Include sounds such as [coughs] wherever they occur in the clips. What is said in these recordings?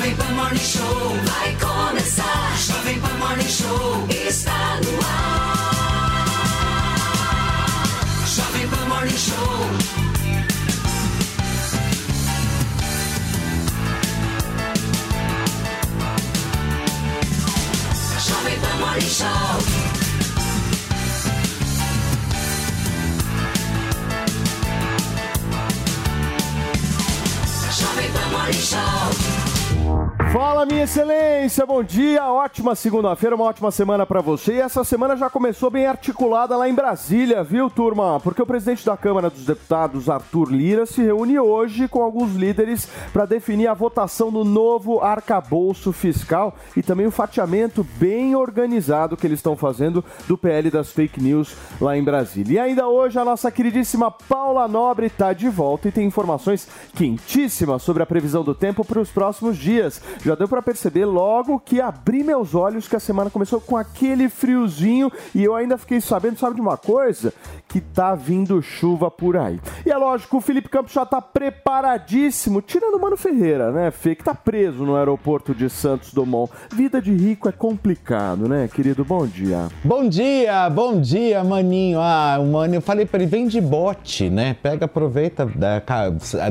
Jovem Pan Morning Show vai começar. Jovem Pan Morning Show está no ar. Jovem Pan Morning Show. Jovem Pan Morning Show. Jovem Pan Morning Show. Fala, minha excelência, bom dia, ótima segunda-feira, uma ótima semana para você. E essa semana já começou bem articulada lá em Brasília, viu, turma? Porque o presidente da Câmara dos Deputados, Arthur Lira, se reúne hoje com alguns líderes para definir a votação do novo arcabouço fiscal e também o fatiamento bem organizado que eles estão fazendo do PL das fake news lá em Brasília. E ainda hoje a nossa queridíssima Paula Nobre está de volta e tem informações quentíssimas sobre a previsão do tempo para os próximos dias. Já deu para perceber logo que abri meus olhos que a semana começou com aquele friozinho e eu ainda fiquei sabendo, sabe de uma coisa? Que tá vindo chuva por aí. E é lógico, o Felipe Campos já tá preparadíssimo, tirando o Mano Ferreira, né, Fê, que tá preso no aeroporto de Santos Dumont. Vida de rico é complicado, né, querido? Bom dia. Bom dia, bom dia, maninho. Ah, o mano, eu falei para ele, vem de bote, né? Pega, aproveita,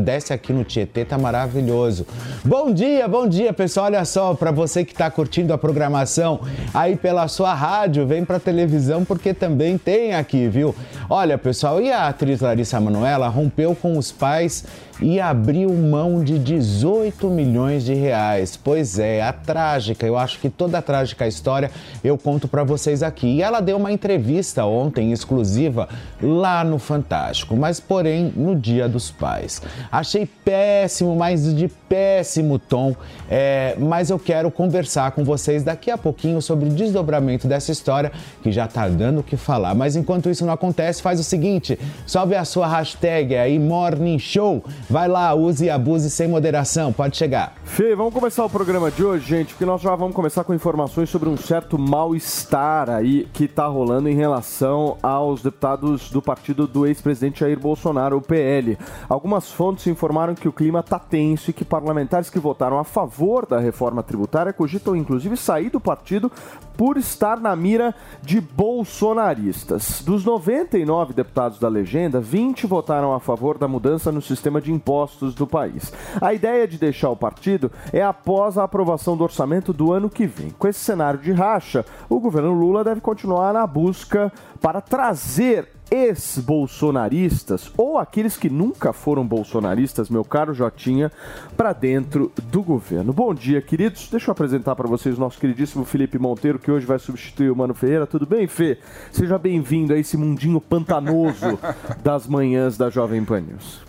desce aqui no Tietê, tá maravilhoso. Bom dia, bom dia, pessoal. Olha só, para você que está curtindo a programação aí pela sua rádio, vem para televisão porque também tem aqui, viu? Olha, pessoal, e a atriz Larissa Manoela rompeu com os pais e abriu mão de 18 milhões de reais. Pois é, a trágica, eu acho que toda a trágica história eu conto para vocês aqui. E ela deu uma entrevista ontem exclusiva lá no Fantástico, mas porém no Dia dos Pais. Achei péssimo, mas de péssimo tom, é, mas eu quero conversar com vocês daqui a pouquinho sobre o desdobramento dessa história que já tá dando o que falar. Mas enquanto isso não acontece, faz o seguinte: sobe a sua hashtag aí, Morning Show. Vai lá, use e abuse sem moderação. Pode chegar. Fê, vamos começar o programa de hoje, gente, porque nós já vamos começar com informações sobre um certo mal-estar aí que tá rolando em relação aos deputados do partido do ex-presidente Jair Bolsonaro, o PL. Algumas fontes informaram que o clima tá tenso e que parlamentares que votaram a favor da reforma tributária cogitam inclusive sair do partido por estar na mira de bolsonaristas. Dos 99 deputados da legenda, 20 votaram a favor da mudança no sistema de impostos do país. A ideia de deixar o partido é após a aprovação do orçamento do ano que vem. Com esse cenário de racha, o governo Lula deve continuar na busca para trazer ex-bolsonaristas ou aqueles que nunca foram bolsonaristas, meu caro Jotinha, para dentro do governo. Bom dia, queridos. Deixa eu apresentar para vocês o nosso queridíssimo Felipe Monteiro, que hoje vai substituir o Mano Ferreira. Tudo bem, Fê? Seja bem-vindo a esse mundinho pantanoso [laughs] das manhãs da Jovem Pan News.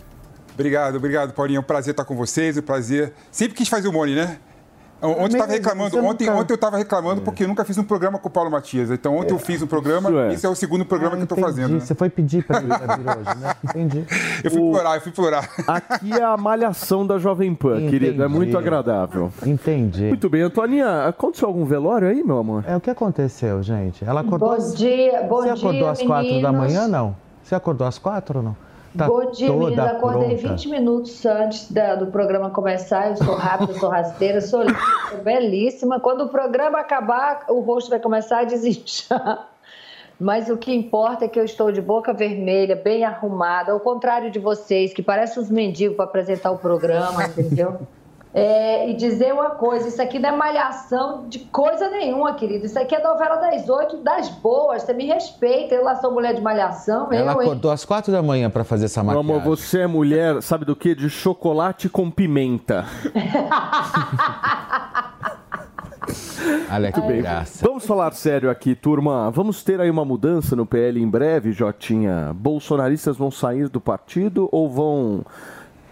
Obrigado, obrigado, Paulinho. É um prazer estar com vocês, é um prazer. Sempre quis fazer o Mone, né? Ontem eu estava reclamando, ontem, nunca... ontem eu estava reclamando é. porque eu nunca fiz um programa com o Paulo Matias. Então ontem é. eu fiz um programa, é. esse é o segundo programa ah, que eu estou fazendo. Né? Você foi pedir para ele [laughs] vir hoje, né? Entendi. Eu fui o... implorar, eu fui implorar. Aqui é a malhação da Jovem Pan, Entendi. querido. É muito agradável. Entendi. Muito bem, Antoninha, aconteceu algum velório aí, meu amor? É, o que aconteceu, gente? Ela acordou. Bom dia, bom dia. Você acordou às quatro da manhã, não? Você acordou às quatro ou não? Tá Bom dia, meninas. Acordei pronta. 20 minutos antes da, do programa começar. Eu sou rápida, sou rasteira, sou linda, sou belíssima. Quando o programa acabar, o rosto vai começar a desinchar. Mas o que importa é que eu estou de boca vermelha, bem arrumada, ao contrário de vocês, que parecem uns mendigos para apresentar o programa, entendeu? É, e dizer uma coisa, isso aqui não é malhação de coisa nenhuma, querido. Isso aqui é novela das oito, das boas. Você me respeita, eu lá sou mulher de malhação. Ela eu, acordou hein? às quatro da manhã para fazer essa maquiagem. Meu amor, você é mulher, sabe do que? De chocolate com pimenta. [laughs] Que bem. Graça. Vamos falar sério aqui, turma. Vamos ter aí uma mudança no PL em breve, Jotinha? Bolsonaristas vão sair do partido ou vão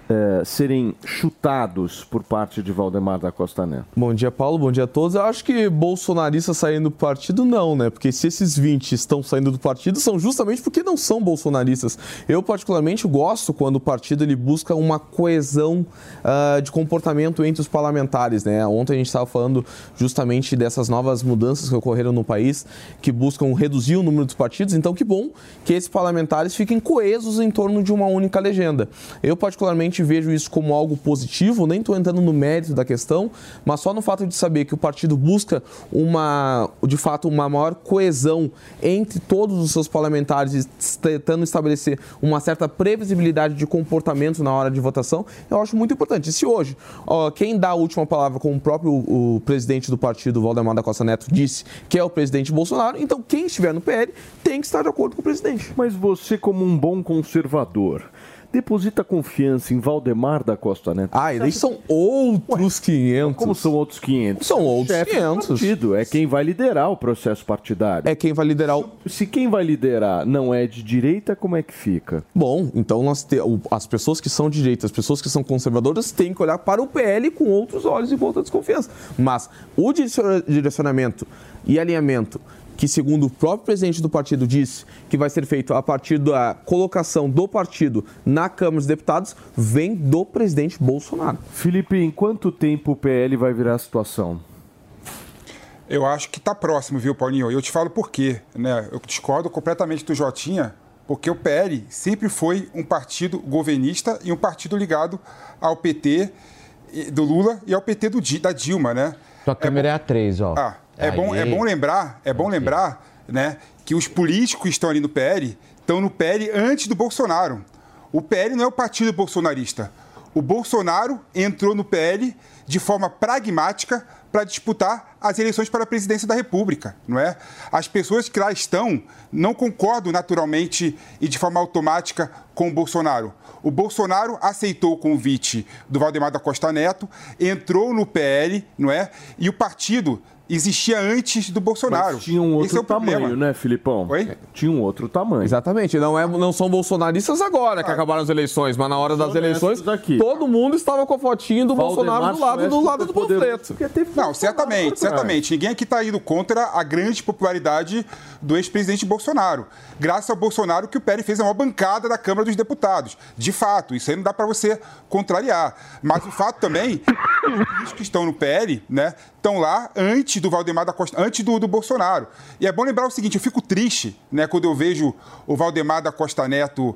é, serem chutados por parte de Valdemar da Costa Neto? Bom dia, Paulo. Bom dia a todos. Eu acho que bolsonaristas saindo do partido, não, né? Porque se esses 20 estão saindo do partido, são justamente porque não são bolsonaristas. Eu, particularmente, gosto quando o partido ele busca uma coesão uh, de comportamento entre os parlamentares, né? Ontem a gente estava falando justamente dessas novas mudanças que ocorreram no país, que buscam reduzir o número dos partidos. Então, que bom que esses parlamentares fiquem coesos em torno de uma única legenda. Eu, particularmente, necessariamente vejo isso como algo positivo, nem estou entrando no mérito da questão, mas só no fato de saber que o partido busca uma, de fato, uma maior coesão entre todos os seus parlamentares, tentando estabelecer uma certa previsibilidade de comportamento na hora de votação, eu acho muito importante. E se hoje, ó, quem dá a última palavra, como o próprio o presidente do partido, Valdemar da Costa Neto, disse, que é o presidente Bolsonaro, então quem estiver no PL tem que estar de acordo com o presidente. Mas você, como um bom conservador, deposita confiança em Valdemar da Costa Neto. Ah, eles são outros Ué, 500. Como são outros 500? São outros Chefe 500. Partido. É quem vai liderar o processo partidário. É quem vai liderar o... Se quem vai liderar não é de direita, como é que fica? Bom, então nós te... as pessoas que são de direita, as pessoas que são conservadoras, têm que olhar para o PL com outros olhos e com outra desconfiança. Mas o direcionamento e alinhamento que, segundo o próprio presidente do partido disse, que vai ser feito a partir da colocação do partido na Câmara dos Deputados, vem do presidente Bolsonaro. Felipe, em quanto tempo o PL vai virar a situação? Eu acho que está próximo, viu, Paulinho? Eu te falo por quê. Né? Eu discordo completamente do Jotinha, porque o PL sempre foi um partido governista e um partido ligado ao PT do Lula e ao PT do, da Dilma, né? Tua câmera é, é a 3, ó. Ah, é bom, é bom lembrar, é bom lembrar, né, que os políticos que estão ali no PL estão no PL antes do Bolsonaro. O PL não é o partido bolsonarista. O Bolsonaro entrou no PL de forma pragmática para disputar as eleições para a presidência da República, não é? As pessoas que lá estão não concordam naturalmente e de forma automática com o Bolsonaro. O Bolsonaro aceitou o convite do Valdemar da Costa Neto, entrou no PL, não é? E o partido existia antes do Bolsonaro. Mas tinha um outro é tamanho, problema. né, Filipão? Oi? Tinha um outro tamanho. Exatamente. Não, é, não são bolsonaristas agora que ah. acabaram as eleições, mas na hora das eleições, todo mundo estava com a fotinha do Valdemar Bolsonaro do lado, do, lado do panfleto. Não, certamente, certamente. Ninguém aqui está indo contra a grande popularidade do ex-presidente Bolsonaro. Graças ao Bolsonaro que o Pérez fez uma bancada da Câmara dos Deputados. De fato, isso aí não dá para você contrariar. Mas o fato também, [coughs] os que estão no PL, né, estão lá antes do Valdemar da Costa, antes do, do, Bolsonaro. E é bom lembrar o seguinte: eu fico triste né, quando eu vejo o Valdemar da Costa Neto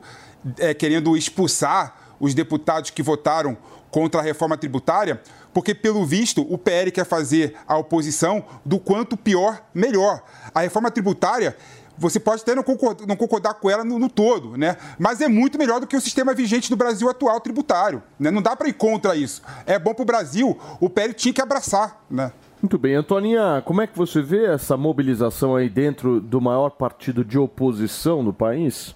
é, querendo expulsar os deputados que votaram contra a reforma tributária, porque, pelo visto, o PL quer fazer a oposição do quanto pior, melhor. A reforma tributária você pode até não concordar, não concordar com ela no, no, todo, né? Mas é muito melhor do que o sistema vigente do Brasil atual tributário. Né? Não dá para ir contra isso. É bom para o Brasil, o PL tinha que abraçar, né? Muito bem, Antoninha, como é que você vê essa mobilização aí dentro do maior partido de oposição do país?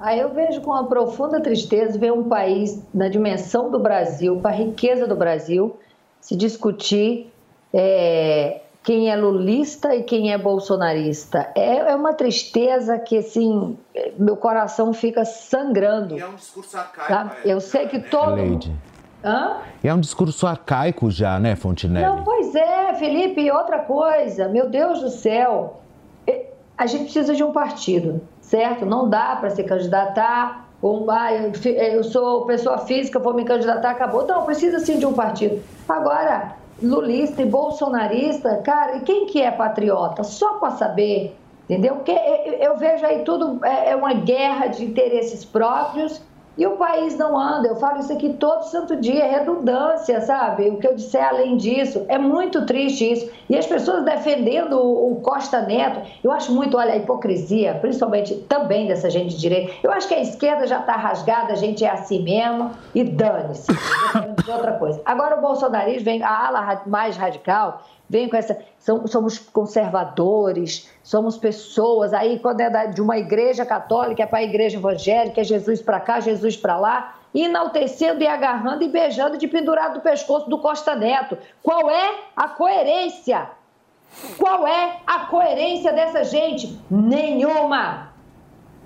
Ah, eu vejo com uma profunda tristeza ver um país na dimensão do Brasil, com a riqueza do Brasil, se discutir é, quem é lulista e quem é bolsonarista. É, é uma tristeza que, assim, meu coração fica sangrando. E é um discurso arcaico. Tá? É, eu sei que todo... Lady. Hã? É um discurso arcaico já, né, Fontinelli? Não, pois é, Felipe, outra coisa, meu Deus do céu. A gente precisa de um partido, certo? Não dá para se candidatar um, ah, eu sou pessoa física, vou me candidatar, acabou. Não, precisa sim de um partido. Agora, lulista e bolsonarista, cara, e quem que é patriota? Só para saber, entendeu? Porque eu vejo aí tudo é, é uma guerra de interesses próprios e o país não anda. Eu falo isso aqui todo santo dia, é redundância, sabe? O que eu disser além disso. É muito triste isso. E as pessoas defendendo o Costa Neto, eu acho muito, olha, a hipocrisia, principalmente também dessa gente de direita. Eu acho que a esquerda já está rasgada, a gente é assim mesmo, e dane-se. outra coisa. Agora o bolsonarismo vem, a ala mais radical, vem com essa. Somos conservadores, somos pessoas. Aí, quando é de uma igreja católica, é para a igreja evangélica, é Jesus para cá, Jesus para lá, enaltecendo e agarrando e beijando de pendurado do pescoço do Costa Neto. Qual é a coerência? Qual é a coerência dessa gente? Nenhuma!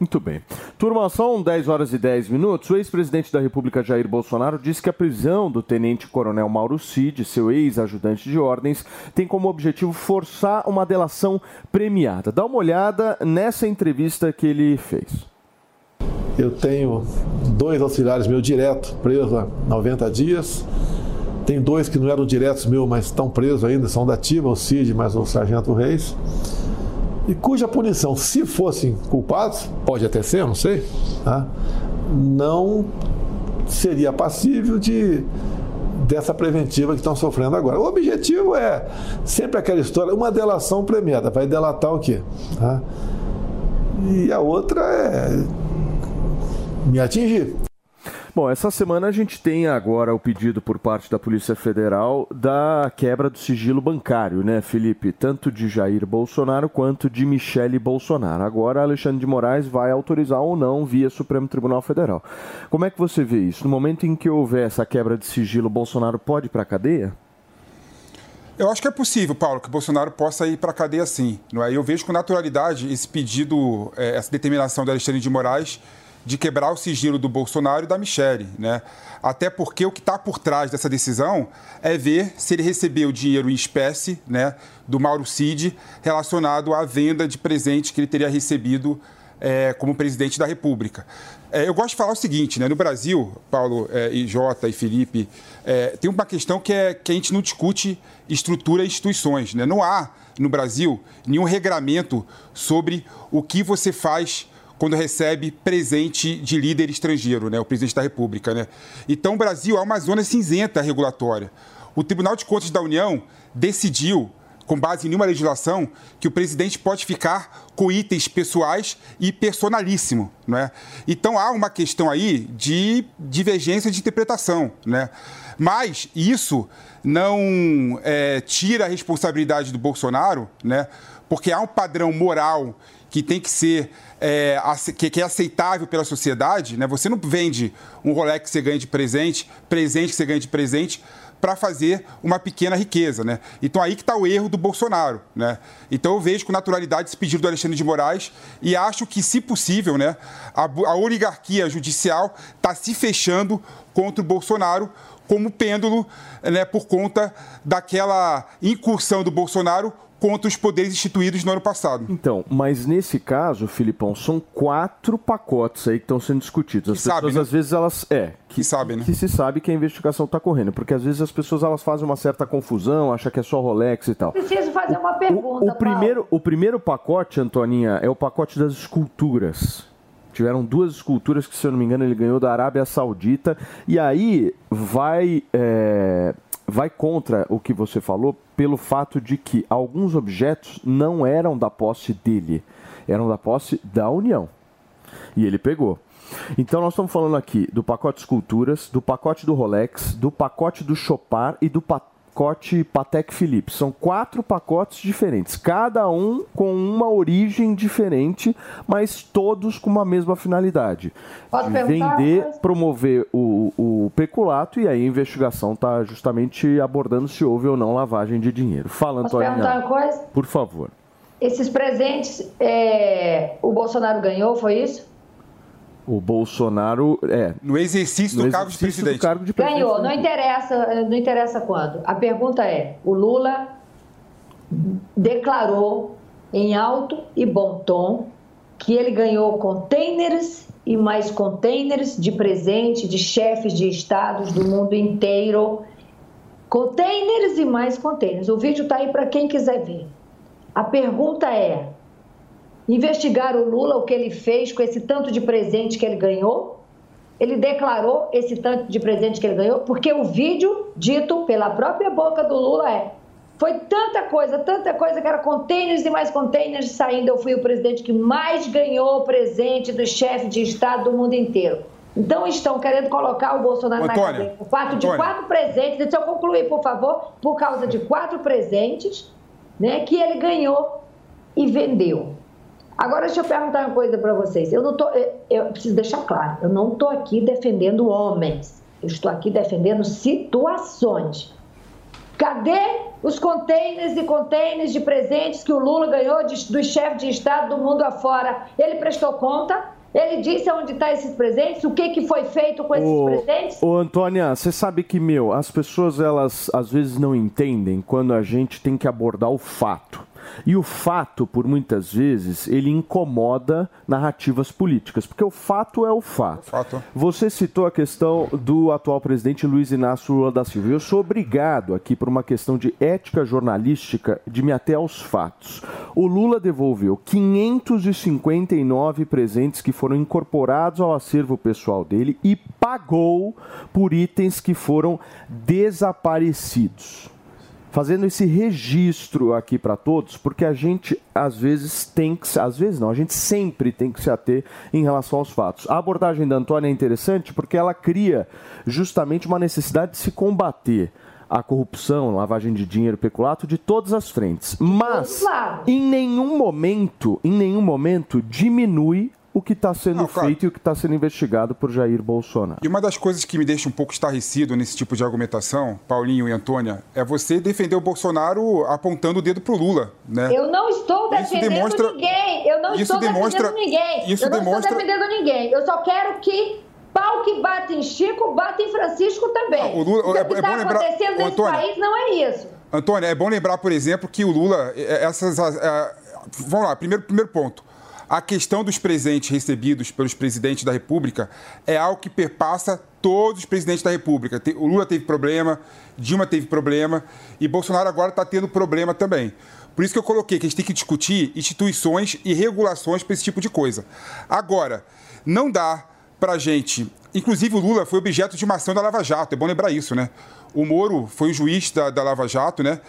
Muito bem. Turma, são 10 horas e 10 minutos. O ex-presidente da República, Jair Bolsonaro, disse que a prisão do tenente-coronel Mauro Cid, seu ex-ajudante de ordens, tem como objetivo forçar uma delação premiada. Dá uma olhada nessa entrevista que ele fez. Eu tenho dois auxiliares meus direto presos há 90 dias. Tem dois que não eram diretos meus, mas estão presos ainda, são da ativa, o Cid mais o Sargento Reis e cuja punição, se fossem culpados, pode até ser, não sei, tá? não seria passível de dessa preventiva que estão sofrendo agora. O objetivo é sempre aquela história, uma delação premiada, vai delatar o quê? Tá? E a outra é me atingir. Bom, essa semana a gente tem agora o pedido por parte da Polícia Federal da quebra do sigilo bancário, né, Felipe? Tanto de Jair Bolsonaro quanto de Michele Bolsonaro. Agora, Alexandre de Moraes vai autorizar ou não via Supremo Tribunal Federal. Como é que você vê isso? No momento em que houver essa quebra de sigilo, Bolsonaro pode ir para a cadeia? Eu acho que é possível, Paulo, que Bolsonaro possa ir para a cadeia sim. Não é? Eu vejo com naturalidade esse pedido, é, essa determinação do Alexandre de Moraes de quebrar o sigilo do Bolsonaro e da Michele, né? Até porque o que está por trás dessa decisão é ver se ele recebeu dinheiro em espécie, né, do Mauro Cid, relacionado à venda de presentes que ele teria recebido é, como presidente da República. É, eu gosto de falar o seguinte, né? No Brasil, Paulo é, e Jota e Felipe, é, tem uma questão que é que a gente não discute estrutura e instituições, né? Não há no Brasil nenhum regramento sobre o que você faz quando recebe presente de líder estrangeiro, né, o presidente da República. Né? Então, o Brasil é uma zona cinzenta regulatória. O Tribunal de Contas da União decidiu, com base em nenhuma legislação, que o presidente pode ficar com itens pessoais e personalíssimo. Né? Então, há uma questão aí de divergência de interpretação. Né? Mas isso não é, tira a responsabilidade do Bolsonaro, né? porque há um padrão moral que tem que ser é, que, é aceitável pela sociedade, né? Você não vende um Rolex que você ganha de presente, presente que você ganha de presente, para fazer uma pequena riqueza, né? Então aí que está o erro do Bolsonaro, né? Então eu vejo com naturalidade esse pedido do Alexandre de Moraes e acho que, se possível, né, a, a oligarquia judicial está se fechando contra o Bolsonaro como pêndulo, né, por conta daquela incursão do Bolsonaro contra os poderes instituídos no ano passado. Então, mas nesse caso, Filipão, são quatro pacotes aí que estão sendo discutidos. As que pessoas, sabe, né? às vezes, elas. É. Que, que sabem, né? Que se sabe que a investigação está correndo. Porque às vezes as pessoas elas fazem uma certa confusão, acham que é só Rolex e tal. Preciso fazer uma pergunta. O, o primeiro, o primeiro pacote, Antoninha, é o pacote das esculturas. Tiveram duas esculturas que, se eu não me engano, ele ganhou da Arábia Saudita. E aí vai. É vai contra o que você falou pelo fato de que alguns objetos não eram da posse dele, eram da posse da União. E ele pegou. Então nós estamos falando aqui do pacote de esculturas, do pacote do Rolex, do pacote do Chopar e do pacote pacote Patek Philippe. São quatro pacotes diferentes, cada um com uma origem diferente, mas todos com uma mesma finalidade. Pode de vender, promover o, o peculato e aí a investigação está justamente abordando se houve ou não lavagem de dinheiro. Fala, Posso Antônio. perguntar uma coisa? Por favor. Esses presentes, é, o Bolsonaro ganhou, foi isso? O Bolsonaro é no exercício do, no cargo, exercício de do cargo de presidente. Ganhou, não interessa, não interessa quando. A pergunta é: o Lula declarou em alto e bom tom que ele ganhou containers e mais containers de presente de chefes de estados do mundo inteiro. Containers e mais containers. O vídeo está aí para quem quiser ver. A pergunta é: investigar o Lula, o que ele fez com esse tanto de presente que ele ganhou. Ele declarou esse tanto de presente que ele ganhou, porque o vídeo dito pela própria boca do Lula é: foi tanta coisa, tanta coisa que era containers e mais containers saindo. Eu fui o presidente que mais ganhou presente do chefe de Estado do mundo inteiro. Então estão querendo colocar o Bolsonaro Antônio, na cadeia por fato de quatro presentes. Deixa eu concluir, por favor. Por causa de quatro presentes né, que ele ganhou e vendeu. Agora, deixa eu perguntar uma coisa para vocês. Eu não tô, eu preciso deixar claro, eu não estou aqui defendendo homens. Eu estou aqui defendendo situações. Cadê os containers e containers de presentes que o Lula ganhou de, do chefe de Estado do mundo afora? Ele prestou conta? Ele disse onde estão tá esses presentes, o que, que foi feito com esses ô, presentes? Ô, Antônia, você sabe que, meu, as pessoas, elas às vezes não entendem quando a gente tem que abordar o fato. E o fato, por muitas vezes, ele incomoda narrativas políticas, porque o fato é o fato. fato. Você citou a questão do atual presidente Luiz Inácio Lula da Silva. Eu sou obrigado aqui, por uma questão de ética jornalística, de me ater aos fatos. O Lula devolveu 559 presentes que foram incorporados ao acervo pessoal dele e pagou por itens que foram desaparecidos fazendo esse registro aqui para todos, porque a gente às vezes tem que, às vezes não, a gente sempre tem que se ater em relação aos fatos. A abordagem da Antônia é interessante porque ela cria justamente uma necessidade de se combater a corrupção, lavagem de dinheiro, peculato de todas as frentes. Mas em nenhum momento, em nenhum momento diminui o que está sendo Não, claro. feito e o que está sendo investigado por Jair Bolsonaro. E uma das coisas que me deixa um pouco estarrecido nesse tipo de argumentação, Paulinho e Antônia, é você defender o Bolsonaro apontando o dedo para o Lula. Né? Eu não estou defendendo demonstra... ninguém. Eu não estou demonstra... defendendo ninguém. Isso eu não demonstra... estou defendendo ninguém. Eu só quero que pau que bate em Chico, bate em Francisco também. Não, o Lula, é, o que está é acontecendo nesse Antônia, país não é isso. Antônia, é bom lembrar, por exemplo, que o Lula, é, essas. vamos lá, primeiro, primeiro ponto. A questão dos presentes recebidos pelos presidentes da República é algo que perpassa todos os presidentes da República. O Lula teve problema, Dilma teve problema e Bolsonaro agora está tendo problema também. Por isso que eu coloquei que a gente tem que discutir instituições e regulações para esse tipo de coisa. Agora, não dá para gente. Inclusive, o Lula foi objeto de uma ação da Lava Jato, é bom lembrar isso, né? O Moro foi o juiz da, da Lava Jato, né?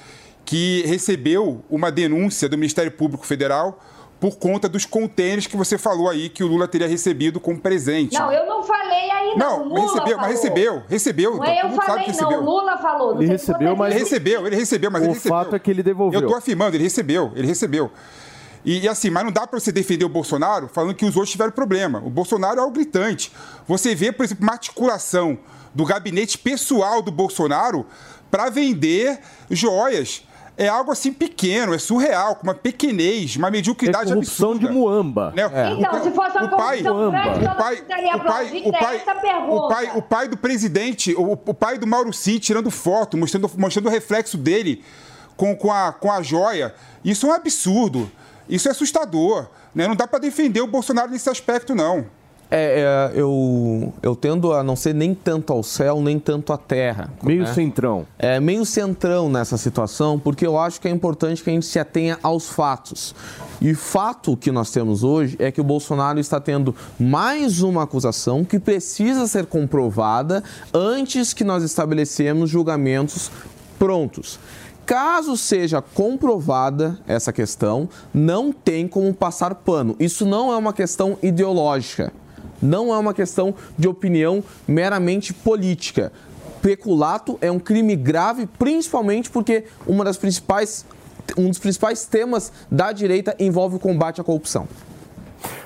Que recebeu uma denúncia do Ministério Público Federal por conta dos contêineres que você falou aí que o Lula teria recebido como presente. Não, eu não falei aí não. Não, recebeu, mas recebeu, recebeu. Não é eu falei não, o Lula falou. Ele recebeu, mas ele recebeu, ele recebeu, mas o ele recebeu. fato é que ele devolveu. Eu estou afirmando, ele recebeu, ele recebeu. E, e, assim, mas não dá para você defender o Bolsonaro falando que os outros tiveram problema. O Bolsonaro é o gritante. Você vê, por exemplo, uma articulação do gabinete pessoal do Bolsonaro para vender joias é algo assim pequeno, é surreal, com uma pequenez, uma mediocridade é corrupção absurda. de Muamba. Né? É. Então, se fosse uma o pai, grande, o pai, o pai, o pai, o pai, o pai do presidente, o, o pai do Mauro Cid tirando foto, mostrando, mostrando o reflexo dele com, com, a, com a joia. Isso é um absurdo. Isso é assustador. Né? Não dá para defender o Bolsonaro nesse aspecto, não. É, é, eu, eu tendo a não ser nem tanto ao céu, nem tanto à terra. Meio né? centrão. É, meio centrão nessa situação, porque eu acho que é importante que a gente se atenha aos fatos. E fato que nós temos hoje é que o Bolsonaro está tendo mais uma acusação que precisa ser comprovada antes que nós estabelecemos julgamentos prontos. Caso seja comprovada essa questão, não tem como passar pano. Isso não é uma questão ideológica. Não é uma questão de opinião meramente política. Peculato é um crime grave, principalmente porque uma das principais, um dos principais temas da direita envolve o combate à corrupção.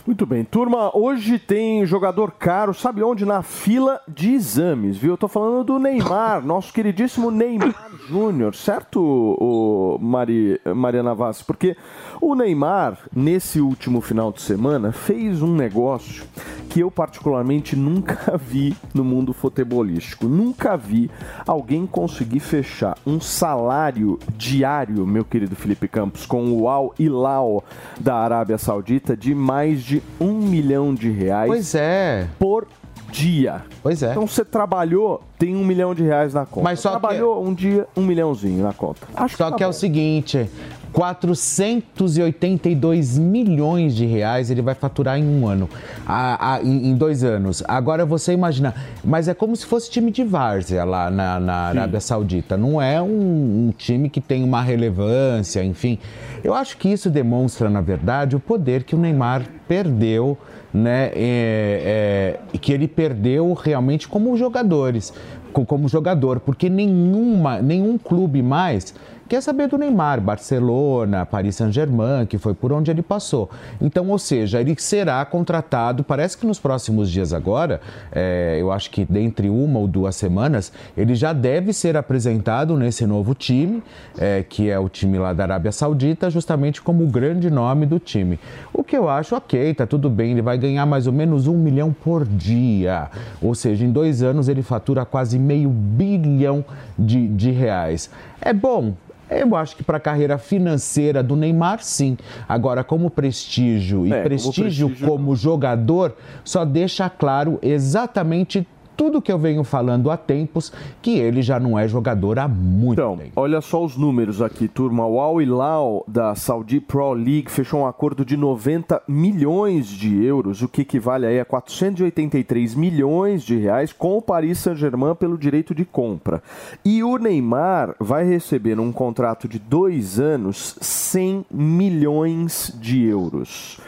Muito bem, turma, hoje tem jogador caro, sabe onde? Na fila de exames, viu? Eu tô falando do Neymar, [laughs] nosso queridíssimo Neymar Júnior, certo, o Mari, Mariana Vaz? Porque o Neymar, nesse último final de semana, fez um negócio que eu particularmente [laughs] nunca vi no mundo futebolístico. Nunca vi alguém conseguir fechar um salário diário, meu querido Felipe Campos, com o Al Hilal da Arábia Saudita de mais de um milhão de reais. Pois é. Por dia. Pois é. Então você trabalhou, tem um milhão de reais na conta. Mas só trabalhou que... um dia, um milhãozinho na conta. Acho só que, tá que é o seguinte, 482 milhões de reais ele vai faturar em um ano, a, a, em, dois anos. Agora você imagina, mas é como se fosse time de várzea lá na, na Arábia Saudita. Não é um, um, time que tem uma relevância, enfim. Eu acho que isso demonstra, na verdade, o poder que o Neymar perdeu, né? É, é, que ele perdeu realmente como jogadores, como jogador, porque nenhuma, nenhum clube mais quer saber do Neymar, Barcelona, Paris Saint-Germain, que foi por onde ele passou. Então, ou seja, ele será contratado, parece que nos próximos dias agora, é, eu acho que dentre uma ou duas semanas, ele já deve ser apresentado nesse novo time, é, que é o time lá da Arábia Saudita, justamente como o grande nome do time. O que eu acho, ok, tá tudo bem, ele vai ganhar mais ou menos um milhão por dia. Ou seja, em dois anos ele fatura quase meio bilhão de, de reais. É bom, Eu acho que para a carreira financeira do Neymar, sim. Agora, como prestígio e É, como prestígio, prestígio, como jogador, só deixa claro exatamente tudo que eu venho falando há tempos, que ele já não é jogador há muito Então, tempo. olha só os números aqui, turma. O Al Hilal da Saudi Pro League fechou um acordo de 90 milhões de euros, o que equivale aí a 483 milhões de reais com o Paris Saint-Germain pelo direito de compra. E o Neymar vai receber num contrato de dois anos 100 milhões de euros.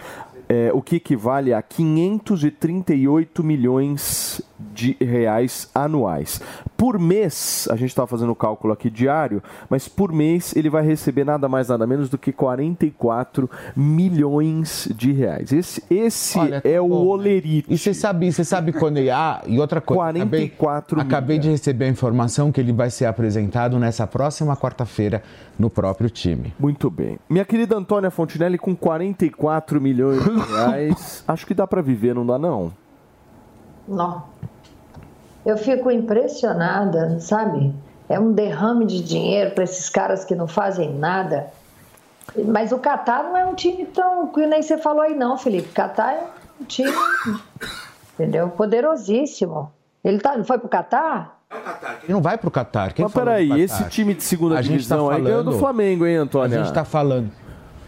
É, o que equivale a 538 milhões de reais anuais. Por mês, a gente está fazendo o cálculo aqui diário, mas por mês ele vai receber nada mais nada menos do que 44 milhões de reais. Esse, esse Olha, é o bom, olerite. E você sabe, você sabe quando ele. Ah, e outra coisa. 44 Acabei, acabei de receber a informação que ele vai ser apresentado nessa próxima quarta-feira no próprio time. Muito bem. Minha querida Antônia Fontinelli, com 44 milhões de [laughs] reais, acho que dá para viver, não dá não? Não. Eu fico impressionada, sabe? É um derrame de dinheiro para esses caras que não fazem nada. Mas o Catar não é um time tão. que nem você falou aí, não, Felipe. O Catar é um time. Entendeu? Poderosíssimo. Ele tá, foi pro Catar? Ele não vai pro Catar. Quem Mas peraí, esse time de segunda A gente tá divisão aí ganhou do falando- Flamengo, hein, A Antônia? gente tá falando.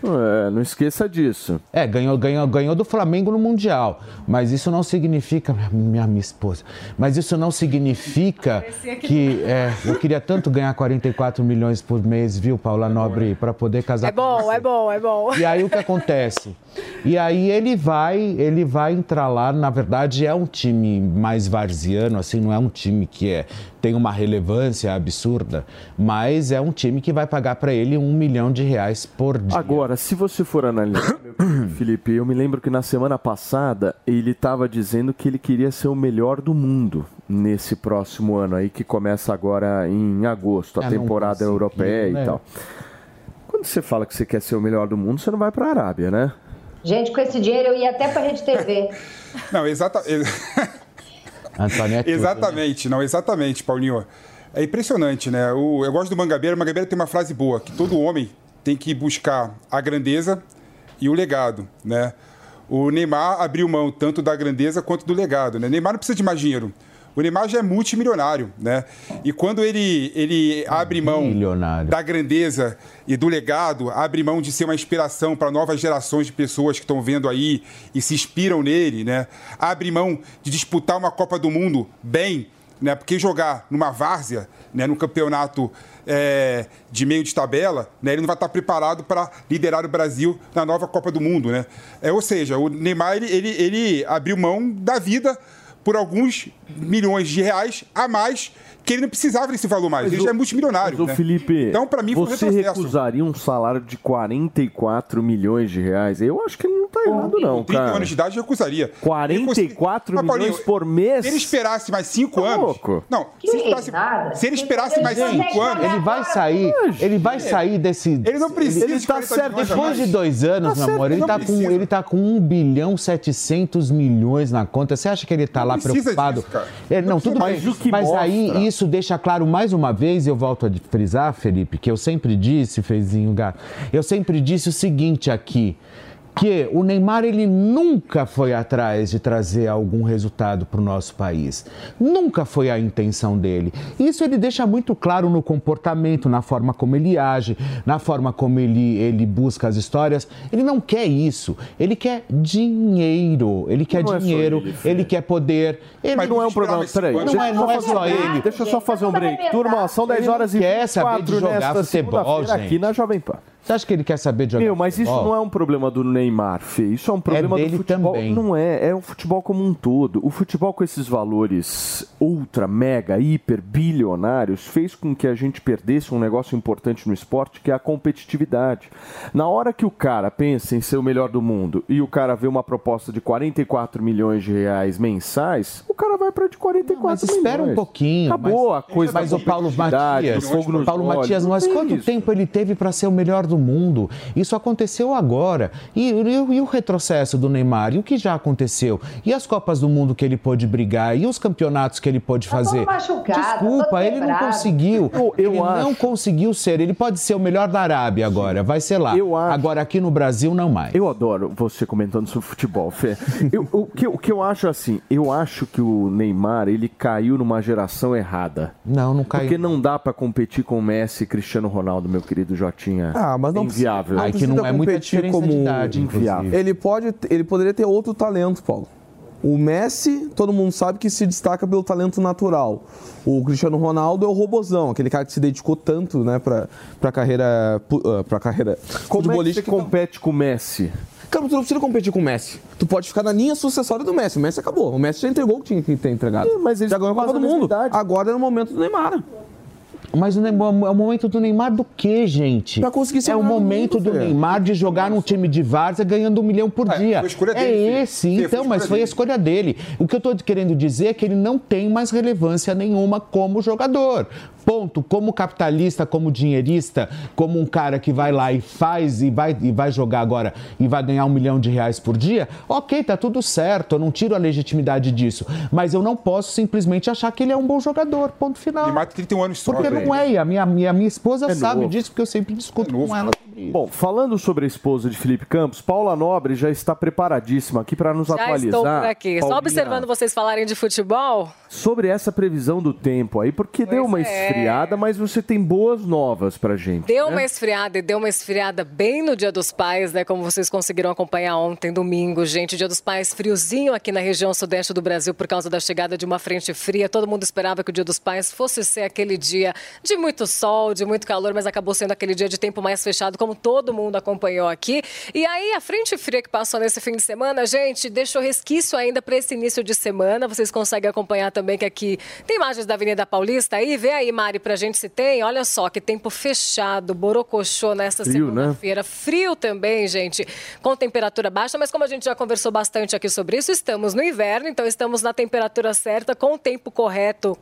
É, não esqueça disso. É, ganhou, ganhou, ganhou do Flamengo no Mundial. Mas isso não significa. Minha, minha esposa. Mas isso não significa que. É, eu queria tanto ganhar 44 milhões por mês, viu, Paula Nobre, para poder casar É bom, é bom, é bom. E aí o que acontece? E aí ele vai, ele vai entrar lá, na verdade é um time mais varziano, assim, não é um time que é, tem uma relevância absurda, mas é um time que vai pagar para ele um milhão de reais por dia. Agora, se você for analisar, [coughs] Felipe, eu me lembro que na semana passada ele estava dizendo que ele queria ser o melhor do mundo nesse próximo ano aí, que começa agora em agosto, a não temporada europeia né? e tal. Quando você fala que você quer ser o melhor do mundo, você não vai para a Arábia, né? Gente, com esse dinheiro eu ia até pra Rede TV. [laughs] Não, exata... [laughs] Tudo, né? exatamente, não, exatamente, Paulinho. É impressionante, né? O, eu gosto do Mangabeira. O Mangabeira tem uma frase boa, que todo homem tem que buscar a grandeza e o legado, né? O Neymar abriu mão tanto da grandeza quanto do legado, né? Neymar não precisa de mais dinheiro. O Neymar já é multimilionário, né? E quando ele, ele abre mão da grandeza e do legado, abre mão de ser uma inspiração para novas gerações de pessoas que estão vendo aí e se inspiram nele, né? Abre mão de disputar uma Copa do Mundo bem, né? Porque jogar numa várzea, né? Num campeonato é, de meio de tabela, né? Ele não vai estar preparado para liderar o Brasil na nova Copa do Mundo, né? É, ou seja, o Neymar ele, ele, ele abriu mão da vida por alguns milhões de reais a mais que ele não precisava desse valor mais. ele o- já é multimilionário. Mas, né? Felipe, Então, para mim, foi um você retrocesso. recusaria um salário de 44 milhões de reais? Eu acho que ele não tá errado, não, Com 30 cara. anos de idade, eu recusaria. 44 Mas, Paulinho, milhões por mês? Se ele esperasse mais 5 Tá anos. louco. Não, Que se ele esperasse, se ele esperasse mais Ele 5 anos. Ele vai sair, ele vai sair desse. Ele não precisa ele de tá 40 certo. Depois de dois anos, Tá meu amor, ele não tá, com, ele tá com 1 bilhão 700 milhões na conta. Você acha que ele tá lá preocupado? disso, cara. É, não, tudo Mas bem. Mas aí isso deixa claro mais uma vez, eu volto a frisar, Felipe, que eu sempre disse, Fezinho Gato, eu sempre disse o seguinte aqui. Que o Neymar ele nunca foi atrás de trazer algum resultado para o nosso país. Nunca foi a intenção dele. Isso ele deixa muito claro no comportamento, na forma como ele age, na forma como ele, ele busca as histórias. Ele não quer isso. Ele quer dinheiro. Ele quer Não é dinheiro. ele, Fê. ele quer poder. Ele Mas não é um programa. Peraí, ano. Não é- não é só ele. Deixa eu só fazer um break. Turma, são 10 Ele horas e quer saber de 24 jogar nesta futebol, segunda-feira aqui gente. na Jovem Pan. Você acha que ele quer saber de jogar Meu, mas isso futebol? não é um problema do Neymar, Fê. Isso é um problema dele do futebol. também. Não é, é o futebol como um todo. O futebol com esses valores ultra, mega, hiper, bilionários fez com que a gente perdesse um negócio importante no esporte, que é a competitividade. Na hora que o cara pensa em ser o melhor do mundo e o cara vê uma proposta de 44 milhões de reais mensais, o cara vai para de 44 Mas espera milhões. um pouquinho. Acabou mas, a coisa Mas da o Paulo Matias, do fogo nos Paulo olhos, Matias, não mas quanto isso. tempo ele teve para ser o melhor do mundo. Isso aconteceu agora. E, e, e, o retrocesso do Neymar? E o que já aconteceu? E as Copas do Mundo que ele pôde brigar? E os campeonatos que ele pôde tá fazer? Desculpa, ele não conseguiu. Eu, eu ele acho. não conseguiu ser. Ele pode ser o melhor da Arábia agora. Vai ser lá. Eu acho. Agora aqui no Brasil, não mais. Eu adoro você comentando sobre futebol, Fê. eu, o, que, o que eu acho assim, eu acho que o Neymar, ele caiu numa geração errada. Não, não caiu. Porque não dá para competir com o Messi e Cristiano Ronaldo, meu querido Jotinha. Ah, mas não inviável. Não que não é muita diferença como de idade, inviável. Ele pode, ele poderia ter outro talento, Paulo. O Messi, todo mundo sabe que se destaca pelo talento natural. O Cristiano Ronaldo é o robozão, aquele cara que se dedicou tanto, né, pra, pra carreira. Ah, pra carreira Como é que você compete com o Messi? Cara, tu não precisa competir com o Messi. Tu pode ficar na linha sucessória do Messi. O Messi acabou. O Messi já entregou o que tinha que ter entregado. É, mas ele já ganhou a Copa do Mundo. Agora é no momento do Neymar. Mas o, Neymar, é o momento do Neymar do quê, gente? Pra conseguir ser É o momento do Neymar de jogar num time de várzea ganhando um milhão por é, dia. É dele, esse, filho. então, mas foi a escolha dele. O que eu tô querendo dizer é que ele não tem mais relevância nenhuma como jogador ponto, como capitalista, como dinheirista, como um cara que vai lá e faz e vai, e vai jogar agora e vai ganhar um milhão de reais por dia, ok, tá tudo certo, eu não tiro a legitimidade disso. Mas eu não posso simplesmente achar que ele é um bom jogador, ponto final. E mais de 31 anos só. Porque não é, e a minha, minha, minha esposa é sabe novo. disso, porque eu sempre discuto é com ela sobre isso. Bom, falando sobre a esposa de Felipe Campos, Paula Nobre já está preparadíssima aqui para nos já atualizar. Estou por aqui. Paulinha, Só observando vocês falarem de futebol. Sobre essa previsão do tempo aí, porque pois deu uma é. Esfriada, mas você tem boas novas pra gente. Deu né? uma esfriada e deu uma esfriada bem no Dia dos Pais, né? Como vocês conseguiram acompanhar ontem, domingo, gente. Dia dos Pais friozinho aqui na região sudeste do Brasil por causa da chegada de uma frente fria. Todo mundo esperava que o Dia dos Pais fosse ser aquele dia de muito sol, de muito calor, mas acabou sendo aquele dia de tempo mais fechado, como todo mundo acompanhou aqui. E aí, a frente fria que passou nesse fim de semana, gente, deixou resquício ainda para esse início de semana. Vocês conseguem acompanhar também que aqui tem imagens da Avenida Paulista aí. Vê aí, Mari, pra gente se tem. Olha só que tempo fechado, borocochô nesta né? segunda-feira. Né? Frio também, gente, com temperatura baixa, mas como a gente já conversou bastante aqui sobre isso, estamos no inverno, então estamos na temperatura certa, com o tempo correto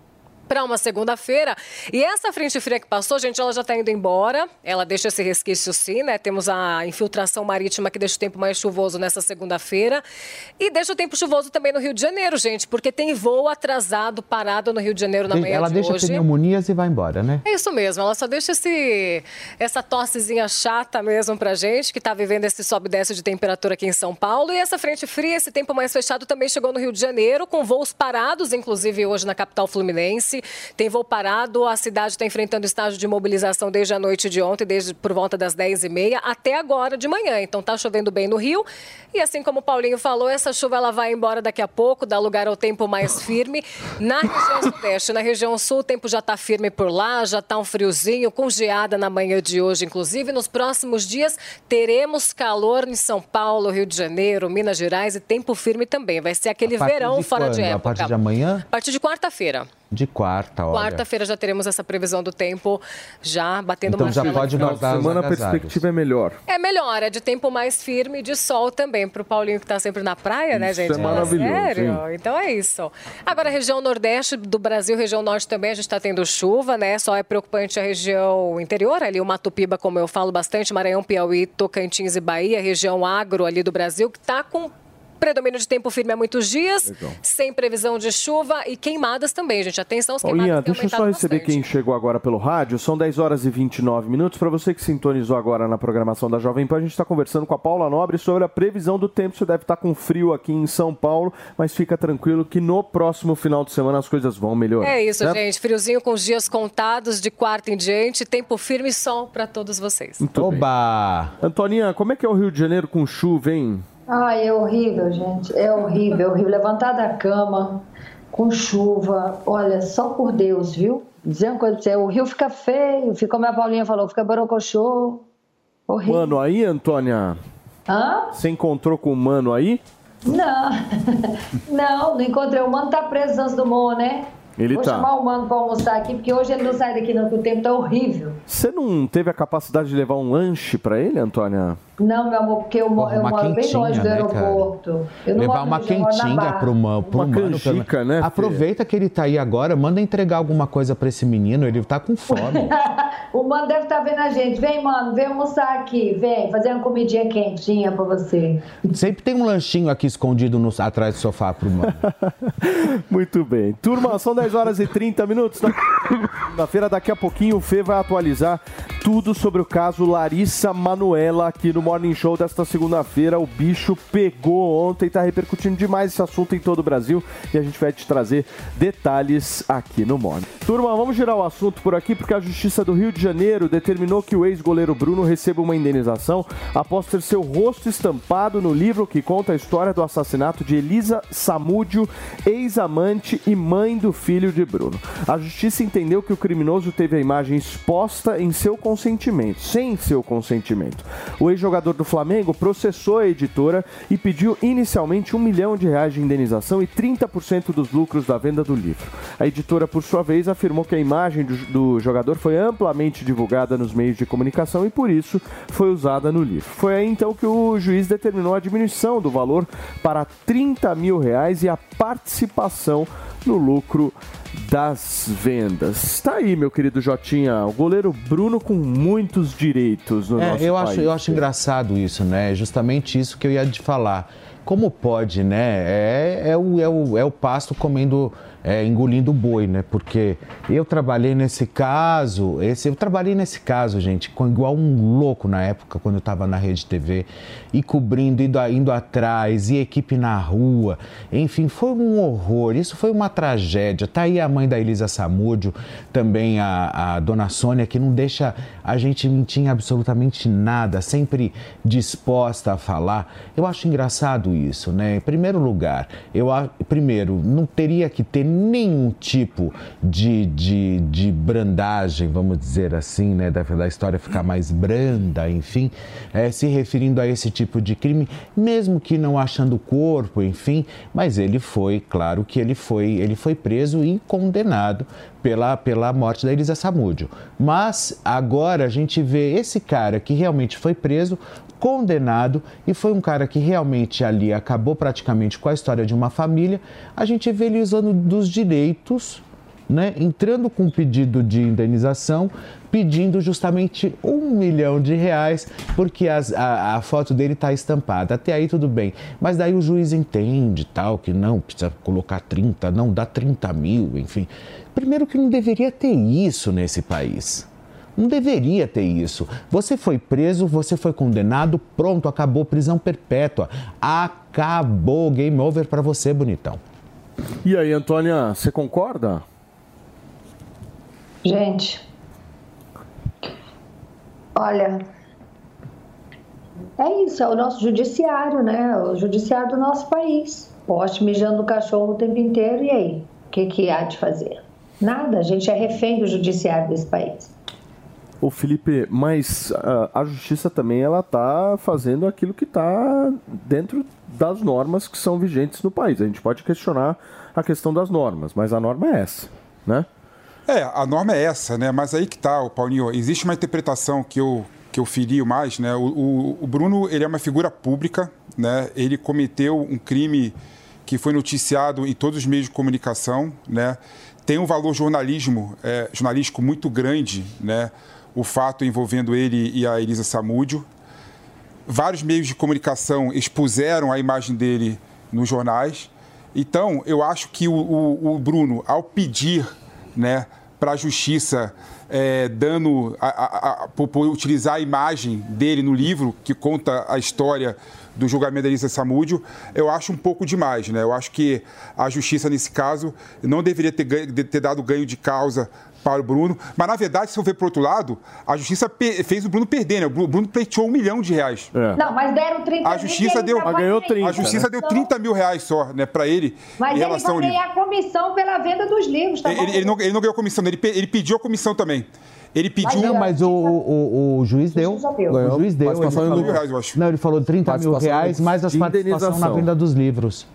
para uma segunda-feira. E essa frente fria que passou, gente, ela já está indo embora. Ela deixa esse resquício sim, né? Temos a infiltração marítima que deixa o tempo mais chuvoso nessa segunda-feira. E deixa o tempo chuvoso também no Rio de Janeiro, gente, porque tem voo atrasado, parado no Rio de Janeiro na manhã ela de deixa hoje. pneumonias e vai embora, né? É isso mesmo, ela só deixa esse, essa tossezinha chata mesmo pra gente, que está vivendo esse sobe e desce de temperatura aqui em São Paulo. E essa frente fria, esse tempo mais fechado também chegou no Rio de Janeiro, com voos parados, inclusive hoje na capital fluminense tem voo parado. A cidade está enfrentando estágio de mobilização desde a noite de ontem, desde por volta das 10h30 até agora de manhã. Então está chovendo bem no Rio. E assim como o Paulinho falou, essa chuva ela vai embora daqui a pouco, dá lugar ao tempo mais firme. Na região sudeste, na região sul, o tempo já está firme por lá, já está um friozinho, com geada na manhã de hoje, inclusive. Nos próximos dias teremos calor em São Paulo, Rio de Janeiro, Minas Gerais e tempo firme também. Vai ser aquele verão fora quando? de época. A partir de amanhã? A partir de quarta-feira. De quarta, olha. Quarta-feira já teremos essa previsão do tempo já batendo então já pode guardar semana a perspectiva é melhor. É melhor, é de tempo mais firme e de sol também para o Paulinho que está sempre na praia, né, isso gente? É maravilhoso. sério? Sim. Então é isso. Agora região nordeste do Brasil, região norte também a gente está tendo chuva, né? Só é preocupante a região interior ali, o Mato Piba, como eu falo bastante, Maranhão, Piauí, Tocantins e Bahia, região agro ali do Brasil que está com Predomínio de tempo firme há muitos dias, Legal. sem previsão de chuva e queimadas também, gente. Atenção, os queimadas Ian, deixa eu só receber bastante. quem chegou agora pelo rádio. São 10 horas e 29 minutos. Para você que sintonizou agora na programação da Jovem Pan, a gente está conversando com a Paula Nobre sobre a previsão do tempo. Você deve estar tá com frio aqui em São Paulo, mas fica tranquilo que no próximo final de semana as coisas vão melhorar. É isso, certo? gente. Friozinho com os dias contados de quarta em diante. Tempo firme e sol para todos vocês. Muito Oba! Bem. Antoninha, como é que é o Rio de Janeiro com chuva, hein? Ai, é horrível, gente. É horrível, é horrível. Levantar da cama com chuva, olha, só por Deus, viu? Dizer uma coisa pra você, o rio fica feio, fica como a Paulinha falou, fica borocochô. Horrível. Mano aí, Antônia? Hã? Você encontrou com o mano aí? Não, [laughs] não, não encontrei. O mano tá preso antes do Mo, né? Ele Vou tá. chamar o mano para almoçar aqui, porque hoje ele não sai daqui não, porque o tempo tá horrível. Você não teve a capacidade de levar um lanche para ele, Antônia? Não, meu amor, porque eu, Porra, eu moro bem longe do né, aeroporto. Levar uma quentinha pro, mano, pro uma mano. Canjica, né, Aproveita que ele tá aí agora, manda entregar alguma coisa pra esse menino, ele tá com fome. [laughs] o mano deve estar tá vendo a gente. Vem, mano, vem almoçar aqui, vem, fazer uma comidinha quentinha pra você. Sempre tem um lanchinho aqui escondido no, atrás do sofá pro mano. [laughs] Muito bem. Turma, são 10 horas e 30 minutos. Na [laughs] feira, daqui a pouquinho, o Fê vai atualizar tudo sobre o caso Larissa Manuela aqui no Morning Show desta segunda-feira. O bicho pegou ontem, está repercutindo demais esse assunto em todo o Brasil e a gente vai te trazer detalhes aqui no Morning. Turma, vamos girar o assunto por aqui porque a Justiça do Rio de Janeiro determinou que o ex-goleiro Bruno receba uma indenização após ter seu rosto estampado no livro que conta a história do assassinato de Elisa Samúdio, ex-amante e mãe do filho de Bruno. A Justiça entendeu que o criminoso teve a imagem exposta em seu consentimento, sem seu consentimento. O ex-jogador do Flamengo processou a editora e pediu inicialmente um milhão de reais de indenização e 30% dos lucros da venda do livro. A editora, por sua vez, afirmou que a imagem do, do jogador foi amplamente divulgada nos meios de comunicação e por isso foi usada no livro. Foi aí então que o juiz determinou a diminuição do valor para 30 mil reais e a participação no lucro das vendas. Está aí, meu querido Jotinha, o goleiro Bruno com muitos direitos no é, nosso eu país. Acho, eu acho engraçado isso, né? Justamente isso que eu ia te falar. Como pode, né? É, é, o, é, o, é o pasto comendo é, engolindo boi, né? Porque eu trabalhei nesse caso, esse, eu trabalhei nesse caso, gente, com, igual um louco na época, quando eu estava na Rede TV, e cobrindo, indo, indo atrás, e equipe na rua, enfim, foi um horror, isso foi uma tragédia. Tá aí a mãe da Elisa Samúdio, também a, a dona Sônia, que não deixa a gente mentir em absolutamente nada, sempre disposta a falar. Eu acho engraçado isso, né? Em primeiro lugar, eu primeiro, não teria que ter nenhum tipo de, de, de brandagem, vamos dizer assim, né, da, da história ficar mais branda, enfim, é, se referindo a esse tipo de crime, mesmo que não achando o corpo, enfim, mas ele foi, claro que ele foi, ele foi preso e condenado pela, pela morte da Elisa Samúdio. Mas agora a gente vê esse cara que realmente foi preso, condenado e foi um cara que realmente ali acabou praticamente com a história de uma família. A gente vê ele usando dos direitos, né, entrando com um pedido de indenização, pedindo justamente um milhão de reais, porque as, a, a, foto dele está estampada. Até aí tudo bem. Mas daí o juiz entende tal, que não, precisa colocar 30, não, dá 30 mil, enfim. Primeiro que não deveria ter isso nesse país. Não deveria ter isso. Você foi preso, você foi condenado, pronto, acabou prisão perpétua. Acabou, game over para você, bonitão. E aí, Antônia, você concorda? Gente, olha, é isso, é o nosso judiciário, né? O judiciário do nosso país. Poste mijando o cachorro o tempo inteiro, e aí? O que, que há de fazer? Nada, a gente é refém do judiciário desse país. O Felipe, mas a, a justiça também ela está fazendo aquilo que está dentro das normas que são vigentes no país. A gente pode questionar a questão das normas, mas a norma é essa, né? É, a norma é essa, né? Mas aí que tá, o Paulinho, existe uma interpretação que eu que eu ferio mais, né? O, o, o Bruno, ele é uma figura pública, né? Ele cometeu um crime que foi noticiado em todos os meios de comunicação, né? Tem um valor jornalismo, é, jornalístico muito grande, né? O fato envolvendo ele e a Elisa Samúdio. Vários meios de comunicação expuseram a imagem dele nos jornais. Então, eu acho que o, o, o Bruno, ao pedir né, para a justiça, é, dando a, a, a, por utilizar a imagem dele no livro, que conta a história do julgamento da Elisa Samúdio, eu acho um pouco demais. Né? Eu acho que a justiça, nesse caso, não deveria ter, ter dado ganho de causa para o Bruno. Mas, na verdade, se eu ver por outro lado, a justiça fez o Bruno perder, né? O Bruno pleiteou um milhão de reais. É. Não, mas deram 30 a justiça deu, mas ganhou 30, A justiça né? deu 30 mil reais só, né, para ele. Mas em ele vai ganhar a comissão pela venda dos livros, tá ele, ele, não, ele não ganhou comissão, ele, ele pediu a comissão também. Ele pediu. Não, mas o, o, o juiz deu. O juiz deu. Ele falou, reais, eu acho. Não, ele falou 30 mil reais mais as participações na venda dos livros.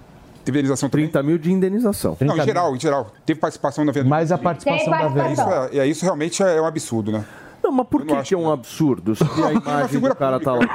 Teve indenização também? 30 mil de indenização. Não, em geral, em geral. Teve participação na venda. Mais a participação da venda. Isso, é, isso realmente é um absurdo, né? Não, mas por que, que é um absurdo se a imagem do cara tá lá?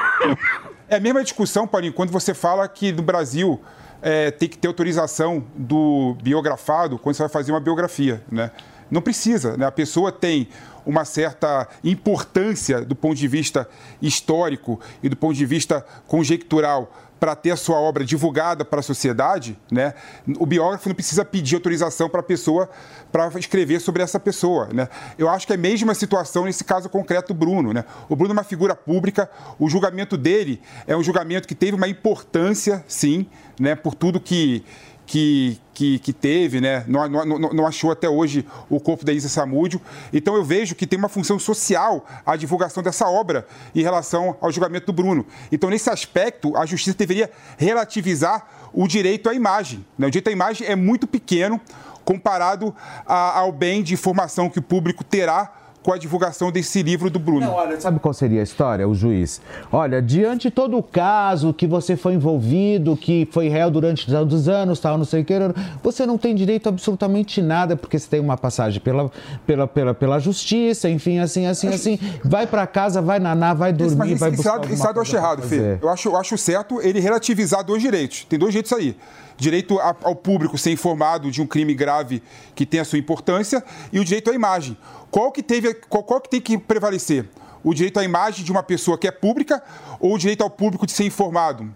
É a mesma discussão, Paulinho, quando você fala que no Brasil é, tem que ter autorização do biografado quando você vai fazer uma biografia, né? Não precisa, né? A pessoa tem uma certa importância do ponto de vista histórico e do ponto de vista conjectural para ter a sua obra divulgada para a sociedade, né, o biógrafo não precisa pedir autorização para a pessoa para escrever sobre essa pessoa. Né? Eu acho que é a mesma situação nesse caso concreto do Bruno. Né? O Bruno é uma figura pública, o julgamento dele é um julgamento que teve uma importância, sim, né, por tudo que, que, que, que, teve, né? Não, não, não, achou até hoje o corpo da Isa Samúdio. Então eu vejo que tem uma função social a divulgação dessa obra em relação ao julgamento do Bruno. Então, nesse aspecto, a justiça deveria relativizar o direito à imagem. Né? O direito à imagem é muito pequeno comparado a, ao bem de informação que o público terá com a divulgação desse livro do Bruno. Não, olha, sabe qual seria a história, o juiz? Olha, diante de todo o caso que você foi envolvido, que foi réu durante tantos anos, tal, não sei o que, você não tem direito a absolutamente nada, porque você tem uma passagem pela, pela, pela, pela justiça, enfim, assim, assim, assim. Vai para casa, vai naná, vai dormir, Mas vai buscar Isso eu acho errado, Fê. Eu acho, eu acho certo ele relativizar dois direitos. Tem dois jeitos aí direito ao público ser informado de um crime grave que tem a sua importância e o direito à imagem. Qual que, teve, qual, qual que tem que prevalecer? O direito à imagem de uma pessoa que é pública ou o direito ao público de ser informado?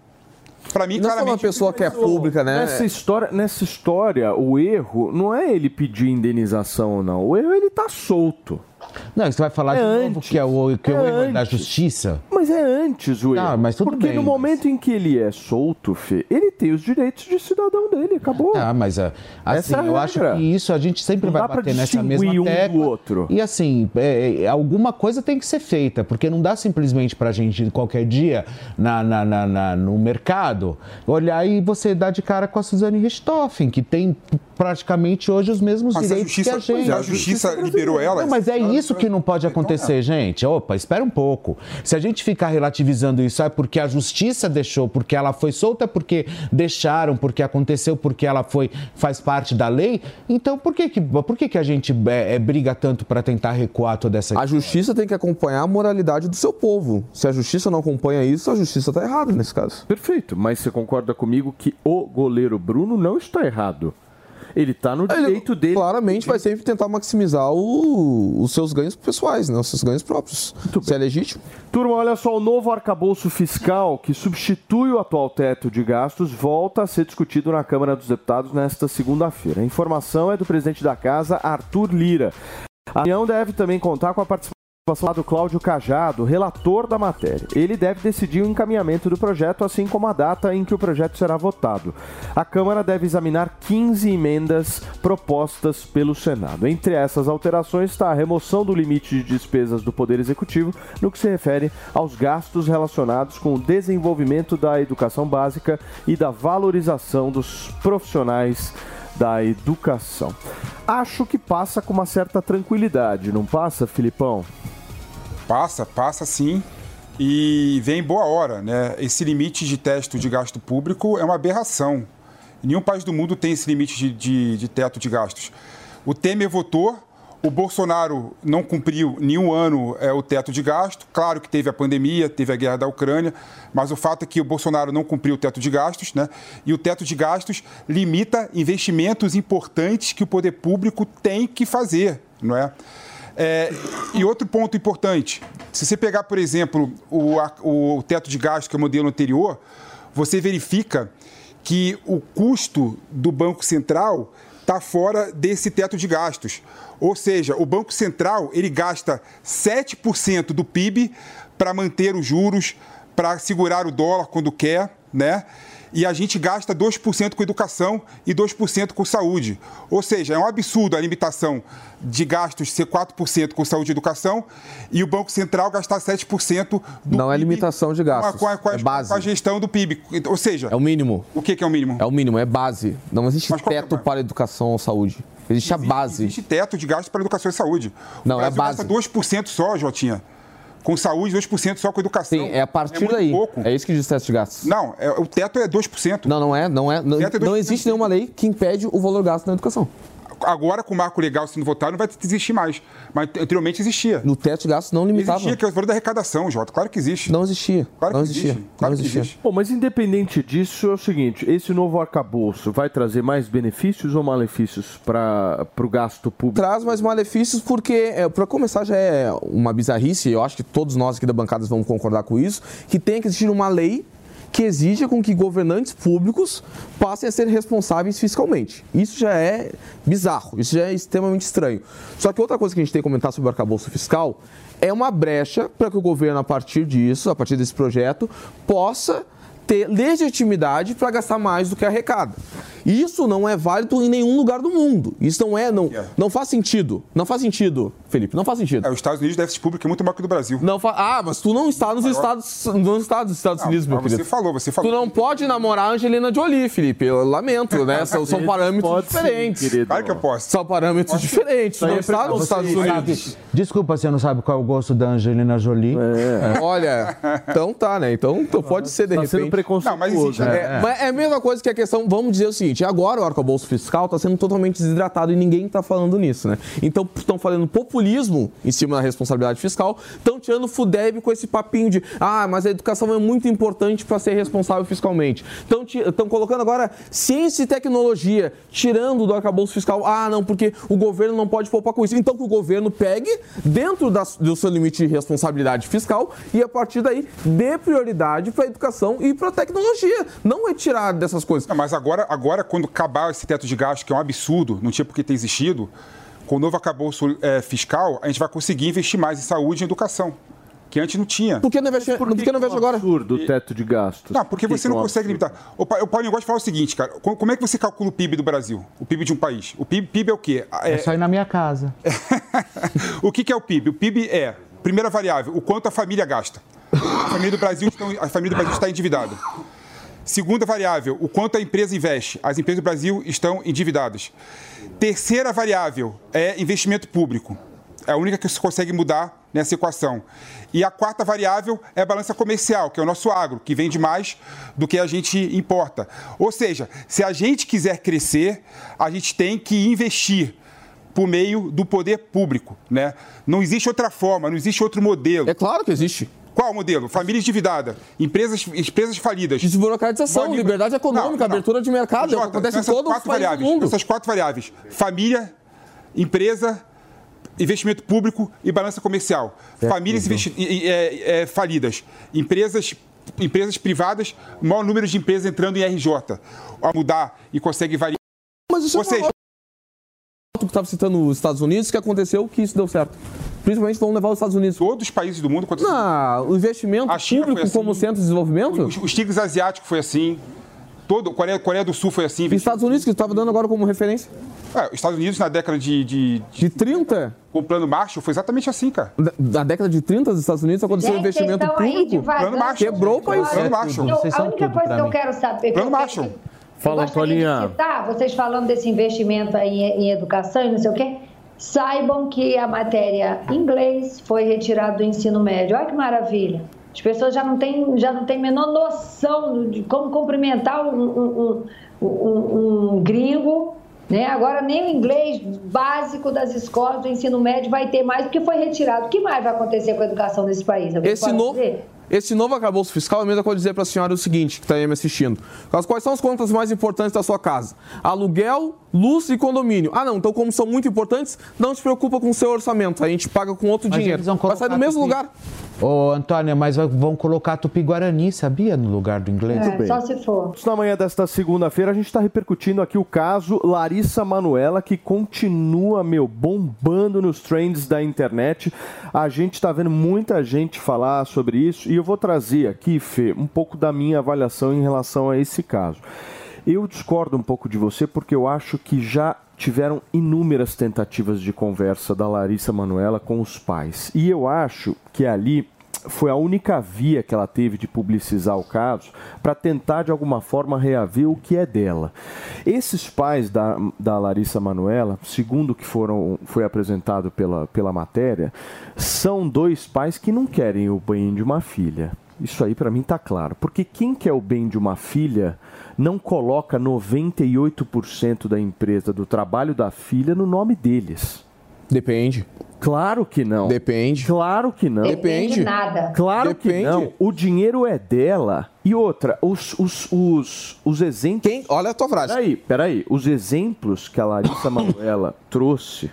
Para mim, não claramente. Não é uma pessoa que é pública, né? Nessa história, nessa história, o erro não é ele pedir indenização ou não. O erro é ele tá solto. Não, você vai falar é de antes. novo que é o, que é, é o erro da justiça. Mas é antes o erro. Não, mas tudo Porque bem, no momento em que ele é solto, Fê, ele tem os direitos de cidadão dele, acabou. Ah, mas ah, assim, é eu acho que isso a gente sempre não vai bater nessa mesma um tecla. Outro. E assim, é, é, alguma coisa tem que ser feita, porque não dá simplesmente pra gente qualquer dia na, na, na, na no mercado olhar e você dar de cara com a Suzane Richthofen, que tem praticamente hoje os mesmos mas direitos a justiça, que a gente. A justiça liberou ela. Não, mas é isso que não pode acontecer, gente. Opa, espera um pouco. Se a gente ficar relativizando isso, é porque a justiça deixou, porque ela foi solta, porque deixaram, porque aconteceu, porque ela foi faz parte da lei. Então, por que que, por que, que a gente é, é, briga tanto para tentar recuar toda essa A justiça tem que acompanhar a moralidade do seu povo. Se a justiça não acompanha isso, a justiça está errada nesse caso. Perfeito, mas você concorda comigo que o goleiro Bruno não está errado? Ele está no direito ele, dele. Claramente vai sempre tentar maximizar o, os seus ganhos pessoais, né? os seus ganhos próprios. Bem. é legítimo. Turma, olha só, o novo arcabouço fiscal que substitui o atual teto de gastos volta a ser discutido na Câmara dos Deputados nesta segunda-feira. A informação é do presidente da casa, Arthur Lira. A União deve também contar com a participação participação do Cláudio Cajado, relator da matéria. Ele deve decidir o encaminhamento do projeto, assim como a data em que o projeto será votado. A Câmara deve examinar 15 emendas propostas pelo Senado. Entre essas alterações está a remoção do limite de despesas do Poder Executivo no que se refere aos gastos relacionados com o desenvolvimento da educação básica e da valorização dos profissionais da educação. Acho que passa com uma certa tranquilidade, não passa, Filipão? Passa, passa sim. E vem em boa hora, né? Esse limite de teto de gasto público é uma aberração. Nenhum país do mundo tem esse limite de, de, de teto de gastos. O Temer votou, o Bolsonaro não cumpriu nenhum ano é, o teto de gasto. Claro que teve a pandemia, teve a guerra da Ucrânia, mas o fato é que o Bolsonaro não cumpriu o teto de gastos, né? E o teto de gastos limita investimentos importantes que o poder público tem que fazer, não é? É, e outro ponto importante: se você pegar, por exemplo, o, o teto de gasto, que é o modelo anterior, você verifica que o custo do Banco Central está fora desse teto de gastos. Ou seja, o Banco Central ele gasta 7% do PIB para manter os juros, para segurar o dólar quando quer, né? E a gente gasta 2% com educação e 2% com saúde. Ou seja, é um absurdo a limitação de gastos ser 4% com saúde e educação e o Banco Central gastar 7% do Não PIB é limitação de gastos, com a, com a, é base. Com a gestão do PIB. Ou seja... É o mínimo. O que, que é o mínimo? É o mínimo, é base. Não existe teto para educação ou saúde. Existe, a base. Existe teto de gasto para educação e saúde. Não, o é a base. gasta 2% só, Jotinha. Com saúde, 2% só com educação. Sim, é a partir é daí. Pouco. É isso que diz o teto de gastos. Não, é, o teto é 2%. Não, não é. Não, é, não, é não existe nenhuma lei que impede o valor gasto na educação. Agora com o marco legal sendo votado não vai existir mais. Mas anteriormente existia. No teto de gastos não limitava. Existia, que é o valor da arrecadação, Jota. Claro que existe. Não existia. Claro não que existia. existe. Claro não que existia. existe. Bom, mas independente disso, é o seguinte: esse novo arcabouço vai trazer mais benefícios ou malefícios para o gasto público? Traz mais malefícios porque, é, para começar, já é uma bizarrice, eu acho que todos nós aqui da bancada vamos concordar com isso, que tem que existir uma lei que exija com que governantes públicos passem a ser responsáveis fiscalmente. Isso já é bizarro, isso já é extremamente estranho. Só que outra coisa que a gente tem que comentar sobre o arcabouço fiscal é uma brecha para que o governo, a partir disso, a partir desse projeto, possa ter legitimidade para gastar mais do que arrecada. Isso não é válido em nenhum lugar do mundo. Isso não é, não, Yeah. não faz sentido. Não faz sentido, Felipe, não faz sentido. É, os Estados Unidos, o déficit público é muito maior que o do Brasil. Não fa... Ah, mas tu não está nos Estados, não está nos Estados Não, Unidos, meu mas você querido. falou, você falou. Tu não pode namorar a Angelina Jolie, Felipe. Eu lamento, né? [laughs] São, são parâmetros Pode sim, diferentes. querido. Claro que eu posso. São parâmetros diferentes. Tu aí não é está nos Estados preconceito. Unidos. Desculpa, você não sabe qual é o gosto da Angelina Jolie? Olha, então tá, né? Então, então pode ser de sendo repente. Preconceituoso. Não, mas existe, né? É, Mas é a mesma coisa que a questão, vamos dizer o seguinte, agora o arcabouço fiscal está sendo totalmente desidratado e ninguém está falando nisso, né? Então estão falando populismo em cima da responsabilidade fiscal, estão tirando o FUDEB com esse papinho de ah, mas a educação é muito importante para ser responsável fiscalmente. Estão colocando agora ciência e tecnologia, tirando do arcabouço fiscal, ah, não, porque o governo não pode poupar com isso. Então que o governo pegue dentro das- do seu limite de responsabilidade fiscal e a partir daí dê prioridade para a educação e para a tecnologia. Não retirar dessas coisas. Não, mas agora, agora, quando acabar esse teto de gasto, que é um absurdo, não tinha por que ter existido, com o novo acabouço é, fiscal, a gente vai conseguir investir mais em saúde e educação, que antes não tinha. Por que não investe, por que não investe é um agora? absurdo o teto de gastos? Não, porque Por que você que não é um consegue absurdo? limitar. O, o Paulinho gosta de falar o seguinte, cara. co- Como é que você calcula o PIB do Brasil? O PIB de um país? O PIB, PIB é o quê? É só ir na minha casa. [laughs] o que, que é o PIB? O PIB é, primeira variável, o quanto a família gasta. A família do Brasil, estão- a família do Brasil está endividada. Segunda variável, o quanto a empresa investe. As empresas do Brasil estão endividadas. Terceira variável é investimento público. É a única que se consegue mudar nessa equação. E a quarta variável é a balança comercial, que é o nosso agro, que vende mais do que a gente importa. Ou seja, se a gente quiser crescer, a gente tem que investir por meio do poder público. Né? Não existe outra forma, não existe outro modelo. É claro que existe. Qual modelo? Família endividada, empresas, empresas falidas. Desburocratização, liberdade econômica, não, não. abertura de mercado, é o que Jota, acontece em os quatro variáveis, mundo. Essas quatro variáveis: família, empresa, investimento público e balança comercial. Famílias investi- e- e- é, é, falidas, empresas, empresas privadas, maior número de empresas entrando em RJ. A mudar e consegue variar. Mas isso Ou é seja, uma... Tu estava citando os Estados Unidos, que aconteceu que isso deu certo. Principalmente vão levar os Estados Unidos. todos os países do mundo. Não, o investimento A China público assim. como centro de desenvolvimento? Os, os tigres asiáticos foi assim. Todo, Coreia, Coreia do Sul foi assim. Os Estados Unidos, que estava dando agora como referência. É, os Estados Unidos, na década de, de, de- De 30, Com o plano Marshall, foi exatamente assim, cara. da- da década de 30 dos Estados Unidos, aconteceu um investimento público. Plano Marshall. Quebrou o país. Plano Eu- Marshall. A única coisa que eu quero saber. Plano que eu- Marshall. Fala, de Antoninha. citar, vocês falando desse investimento aí em, em educação e não sei o quê, saibam que a matéria inglês foi retirada do ensino médio. Olha que maravilha. As pessoas já não têm, já não têm a menor noção de como cumprimentar um, um- um- um- gringo. Né? Agora nem o inglês básico das escolas do ensino médio vai ter mais, porque foi retirado. O que mais vai acontecer com a educação nesse país? Alguém Esse novo, dizer? Esse novo arcabouço fiscal, é a mesma coisa dizer para a senhora o seguinte, que está aí me assistindo. Quais- são as contas mais importantes da sua casa? Aluguel, luz e condomínio. Ah, não, então como são muito importantes, não se preocupa com o seu orçamento. A gente paga com outro Mas dinheiro. Vai sair do mesmo tupi- lugar. Ô, Antônia, mas vão colocar Tupi-Guarani, sabia? No lugar do inglês. É, só se for. Na manhã desta segunda-feira, a gente está repercutindo aqui o caso Larissa Manuela, que continua, meu, bombando nos trends da internet. A gente está vendo muita gente falar sobre isso e eu vou trazer aqui, Fê, um pouco da minha avaliação em relação a esse caso. Eu discordo um pouco de você porque eu acho que já tiveram inúmeras tentativas de conversa da Larissa Manuela com os pais. E eu acho que ali foi a única via que ela teve de publicizar o caso para tentar de alguma forma reaver o que é dela. Esses pais da, da Larissa Manuela, segundo o que foram, foi apresentado pela, pela matéria, são dois pais que não querem o banho de uma filha. Isso aí para mim tá claro. Porque quem quer o bem de uma filha não coloca 98% da empresa, do trabalho da filha no nome deles. Depende. Claro que não. Depende. Claro que não. Depende de nada. Claro Depende. que não. O dinheiro é dela. E outra, os, os, os, os exemplos. Quem? Olha a tua frase. Peraí, peraí. Os exemplos que a Larissa Manoela trouxe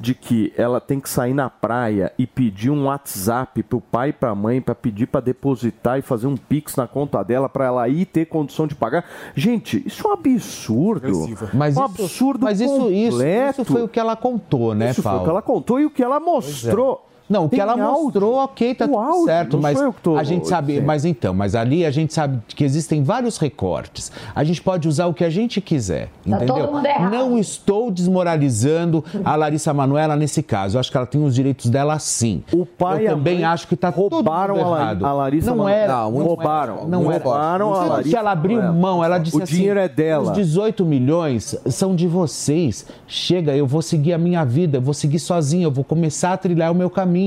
de que ela tem que sair na praia e pedir um WhatsApp pro pai e pra mãe para pedir para depositar e fazer um pix na conta dela para ela ir ter condição de pagar. Gente, isso é um absurdo. Mas um isso, absurdo mas isso, isso, completo. isso foi o que ela contou, né, Isso foi Paulo? o que ela contou e o que ela mostrou. Não, o que ela áudio. mostrou, ok, tá O tudo áudio, certo, não mas sou eu que tô a gente sabe, dizendo. mas então, mas ali a gente sabe que existem vários recortes. A gente pode usar o que a gente quiser, Tá entendeu? todo. Não estou desmoralizando a Larissa Manoela nesse caso. Eu acho que ela tem os direitos dela sim. O pai Eu também acho que tá roubaram tudo a errado. a Larissa Não Manoela. era, Não, muito roubaram, não muito era. roubaram a Larissa que ela abriu Manoela. mão, ela disse O assim, dinheiro é dela. Os 18 milhões são de vocês. Chega, eu vou seguir a minha vida, eu vou seguir sozinha, eu vou começar a trilhar o meu caminho.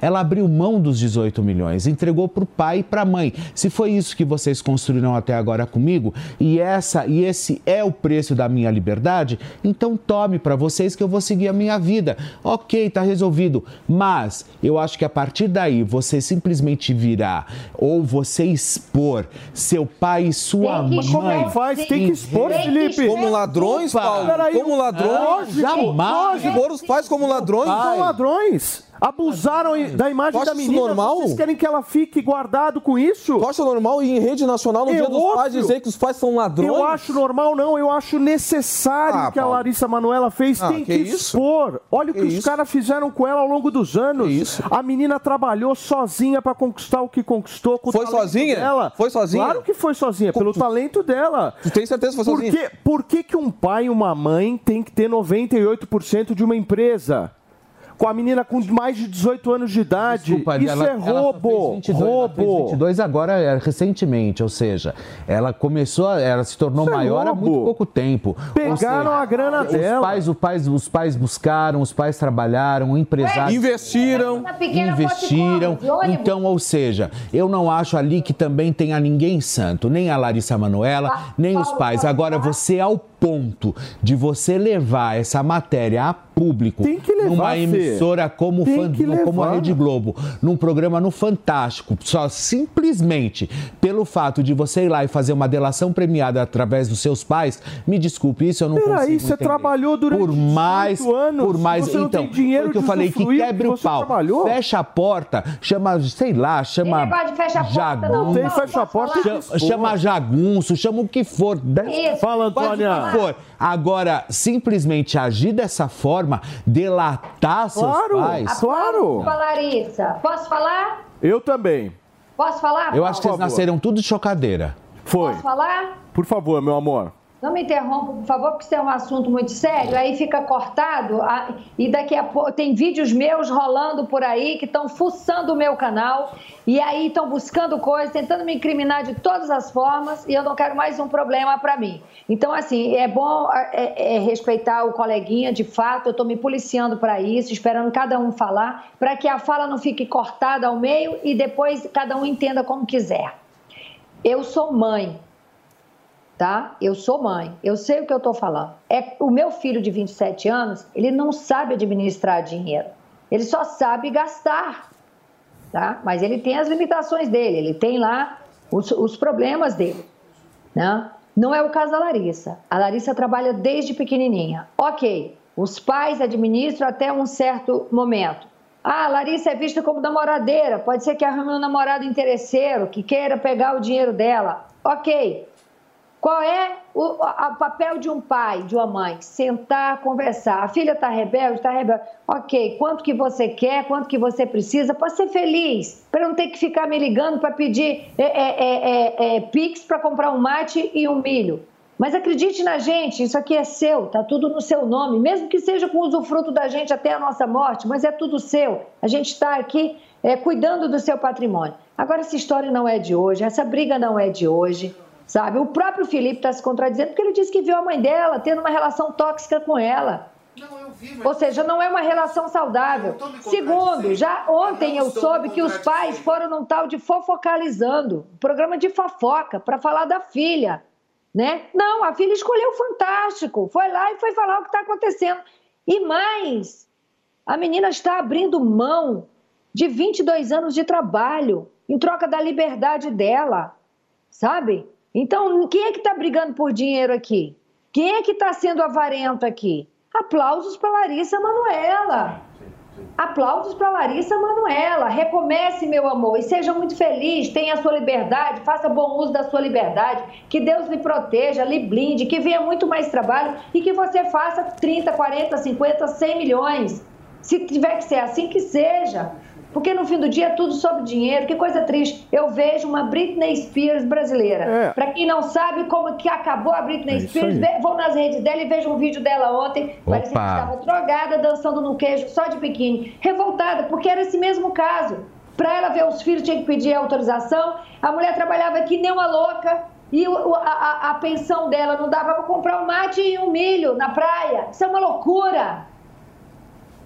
Ela abriu mão dos 18 milhões, entregou para o pai e para a mãe. Se foi isso que vocês construíram até agora comigo, e essa e esse é o preço da minha liberdade, então tome para vocês que eu vou seguir a minha vida. Ok, tá resolvido. Mas eu acho que a partir daí você simplesmente virar ou você expor seu pai e sua Tem que mãe. Como é que faz? Tem que expor, Felipe. Como ladrões. Paulo? Como ladrões? Jamais. Expor os pais como ladrões? São ladrões. Abusaram da imagem da menina. normal? Vocês querem que ela fique guardado com isso? Tu acha normal ir em rede nacional no É dia dos pais dizer que os pais são ladrões? Eu acho normal, não. Eu acho necessário Ah, o que a Paulo. Larissa Manoela fez. Ah, Tem que, que isso? expor. Olha o que, Que os isso? caras fizeram com ela ao longo dos anos. Que isso? A menina trabalhou sozinha pra conquistar o que conquistou com Foi sozinha? dela. Foi sozinha? Claro que foi sozinha, pelo talento dela. Tu tem certeza que foi Por sozinho? que, por que, que um pai e uma mãe tem que ter 98% de uma empresa? Com a menina com mais de 18 anos de idade. Desculpa, Isso ela- é ela só roubo. fez 22, ela fez roubo. 22 agora, é, recentemente, ou seja, ela começou, a- ela se tornou Isso é maior há roubo. muito pouco tempo. Pegaram seja, a grana os dela. Pais, o pais, os pais buscaram, os pais trabalharam, o empresário Investiram. Investiram. Então, ou seja, eu não acho ali que também tenha ninguém santo, nem a Larissa Manoela, Ah, nem os pais. Agora, você ao ponto de você levar essa matéria a público Tem que levar, numa Fê. emissora como, Tem Fan- que como a. Rede Globo, num programa no Fantástico, só simplesmente pelo fato de você ir lá e fazer uma delação premiada através dos seus pais, me desculpe, isso eu não Peraí, consigo você entender. trabalhou durante por mais, 18 anos, por mais, você não então, tem dinheiro porque eu falei que quebre o você pau, trabalhou? fecha a porta, chama, sei lá, chama não, jagunço, Tem não, fecha a posso porta falar? chama, chama jagunço, chama o que for. Isso. Fala, o que Antônia. For. Agora, simplesmente agir dessa forma, delatar seus Claro. pais. Claro. Desculpa, Larissa. Posso falar? Eu também. Posso falar? Eu acho que Por eles favor. nasceram tudo de chocadeira. Foi. Posso falar? Por favor, meu amor. Não me interrompa, por favor, porque isso é um assunto muito sério. Aí fica cortado a- e daqui a pouco tem vídeos meus rolando por aí que estão fuçando o meu canal e aí estão buscando coisas, tentando me incriminar de todas as formas e eu não quero mais um problema para mim. Então, assim, é bom é, é respeitar o coleguinha, de fato. Eu estou me policiando para isso, esperando cada um falar, para que a fala não fique cortada ao meio e depois cada um entenda como quiser. Eu sou mãe tá? Eu sou mãe, eu sei o que eu estou falando. É o meu filho de 27 anos, ele não sabe administrar dinheiro. Ele só sabe gastar, tá? Mas ele tem as limitações dele, ele tem lá os, os problemas dele, né? Não é o caso da Larissa. A Larissa trabalha desde pequenininha. Ok, os pais administram até um certo momento. Ah, a Larissa é vista como namoradeira. Pode ser que arrume um namorado interesseiro que queira pegar o dinheiro dela. Ok, qual é o papel de um pai, de uma mãe? Sentar, conversar. A filha está rebelde? Está rebelde. Ok, quanto que você quer, quanto que você precisa para ser feliz, para não ter que ficar me ligando para pedir é, é, é, é, é, Pix para comprar um mate e um milho. Mas acredite na gente, isso aqui é seu, tá tudo no seu nome, mesmo que seja com usufruto da gente até a nossa morte, mas é tudo seu. A gente está aqui é, cuidando do seu patrimônio. Agora, essa história não é de hoje, essa briga não é de hoje sabe? O próprio Felipe está se contradizendo porque ele disse que viu a mãe dela tendo uma relação tóxica com ela. Ou seja, não é uma relação saudável. Segundo, já ontem eu soube que os pais foram num tal de fofocalizando, programa de fofoca, para falar da filha. Né? Não, a filha escolheu o Fantástico, foi lá e foi falar o que está acontecendo. E mais, a menina está abrindo mão de 22 anos de trabalho em troca da liberdade dela, sabe? Então, quem é que está brigando por dinheiro aqui? Quem é que está sendo avarento aqui? Aplausos para Larissa Manuela. Aplausos para Larissa Manuela. Recomece, meu amor, e seja muito feliz. Tenha a sua liberdade, faça bom uso da sua liberdade. Que Deus lhe proteja, lhe blinde, que venha muito mais trabalho e que você faça 30, 40, 50, 100 milhões. Se tiver que ser assim, que seja. Porque no fim do dia é tudo sobre dinheiro. Que coisa triste. Eu vejo uma Britney Spears brasileira. É. Para quem não sabe como que acabou a Britney é Spears, vão nas redes dela e vejam um vídeo dela ontem. Parece que estava drogada, dançando no queijo, só de biquíni. Revoltada, porque era esse mesmo caso. Para ela ver os filhos, tinha que pedir autorização. A mulher trabalhava que nem uma louca. E a, a, a pensão dela não dava para comprar um mate e um milho na praia. Isso é uma loucura.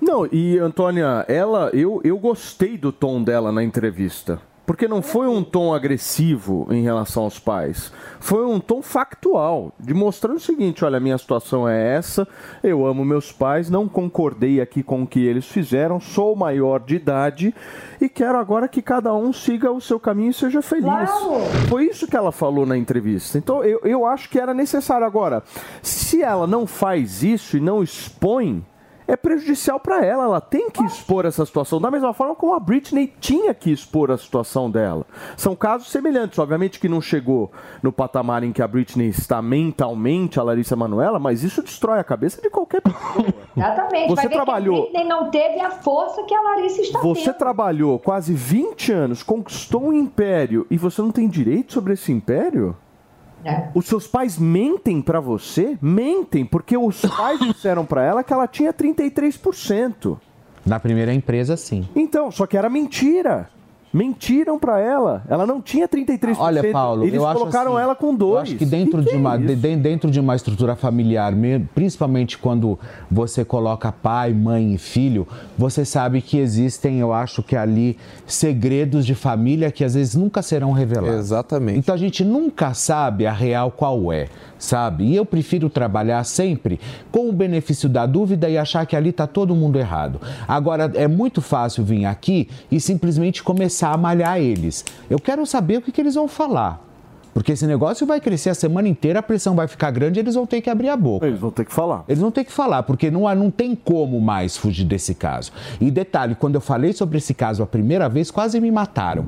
Não, e Antônia, ela, eu, eu gostei do tom dela na entrevista. Porque não foi um tom agressivo em relação aos pais. Foi um tom factual, de mostrando o seguinte: olha, minha situação é essa, eu amo meus pais, não concordei aqui com o que eles fizeram, sou maior de idade e quero agora que cada um siga o seu caminho e seja feliz. Claro. Foi isso que ela falou na entrevista. Então eu, eu acho que era necessário. Agora, se ela não faz isso e não expõe é prejudicial para ela. Ela tem que expor essa situação, da mesma forma como a Britney tinha que expor a situação dela. São casos semelhantes, obviamente que não chegou no patamar em que a Britney está mentalmente, a Larissa Manoela, mas isso destrói a cabeça de qualquer pessoa. [laughs] Exatamente. Você trabalhou. a Britney não teve a força que a Larissa está Você tendo. trabalhou quase 20 anos, conquistou um império e você não tem direito sobre esse império? É. Os seus pais mentem para você? Mentem, porque os [laughs] pais disseram para ela que ela tinha 33%. Na primeira empresa, sim. Então, só que era mentira. Mentiram para ela. Ela não tinha 33%. Olha, Paulo, eles eu colocaram assim, ela com dois. Eu acho que dentro que de uma é dentro de uma estrutura familiar, principalmente quando você coloca pai, mãe e filho, você sabe que existem, eu acho que ali segredos de família que às vezes nunca serão revelados. Exatamente. Então a gente nunca sabe a real qual é sabe? E eu prefiro trabalhar sempre com o benefício da dúvida e achar que ali está todo mundo errado. Agora, é muito fácil vir aqui e simplesmente começar a malhar eles. Eu quero saber o que, que eles vão falar. Porque esse negócio vai crescer a semana inteira, a pressão vai ficar grande, eles vão ter que abrir a boca. Eles vão ter que falar. Eles vão ter que falar, porque não, não tem como mais fugir desse caso. E detalhe, quando eu falei sobre esse caso a primeira vez, quase me mataram.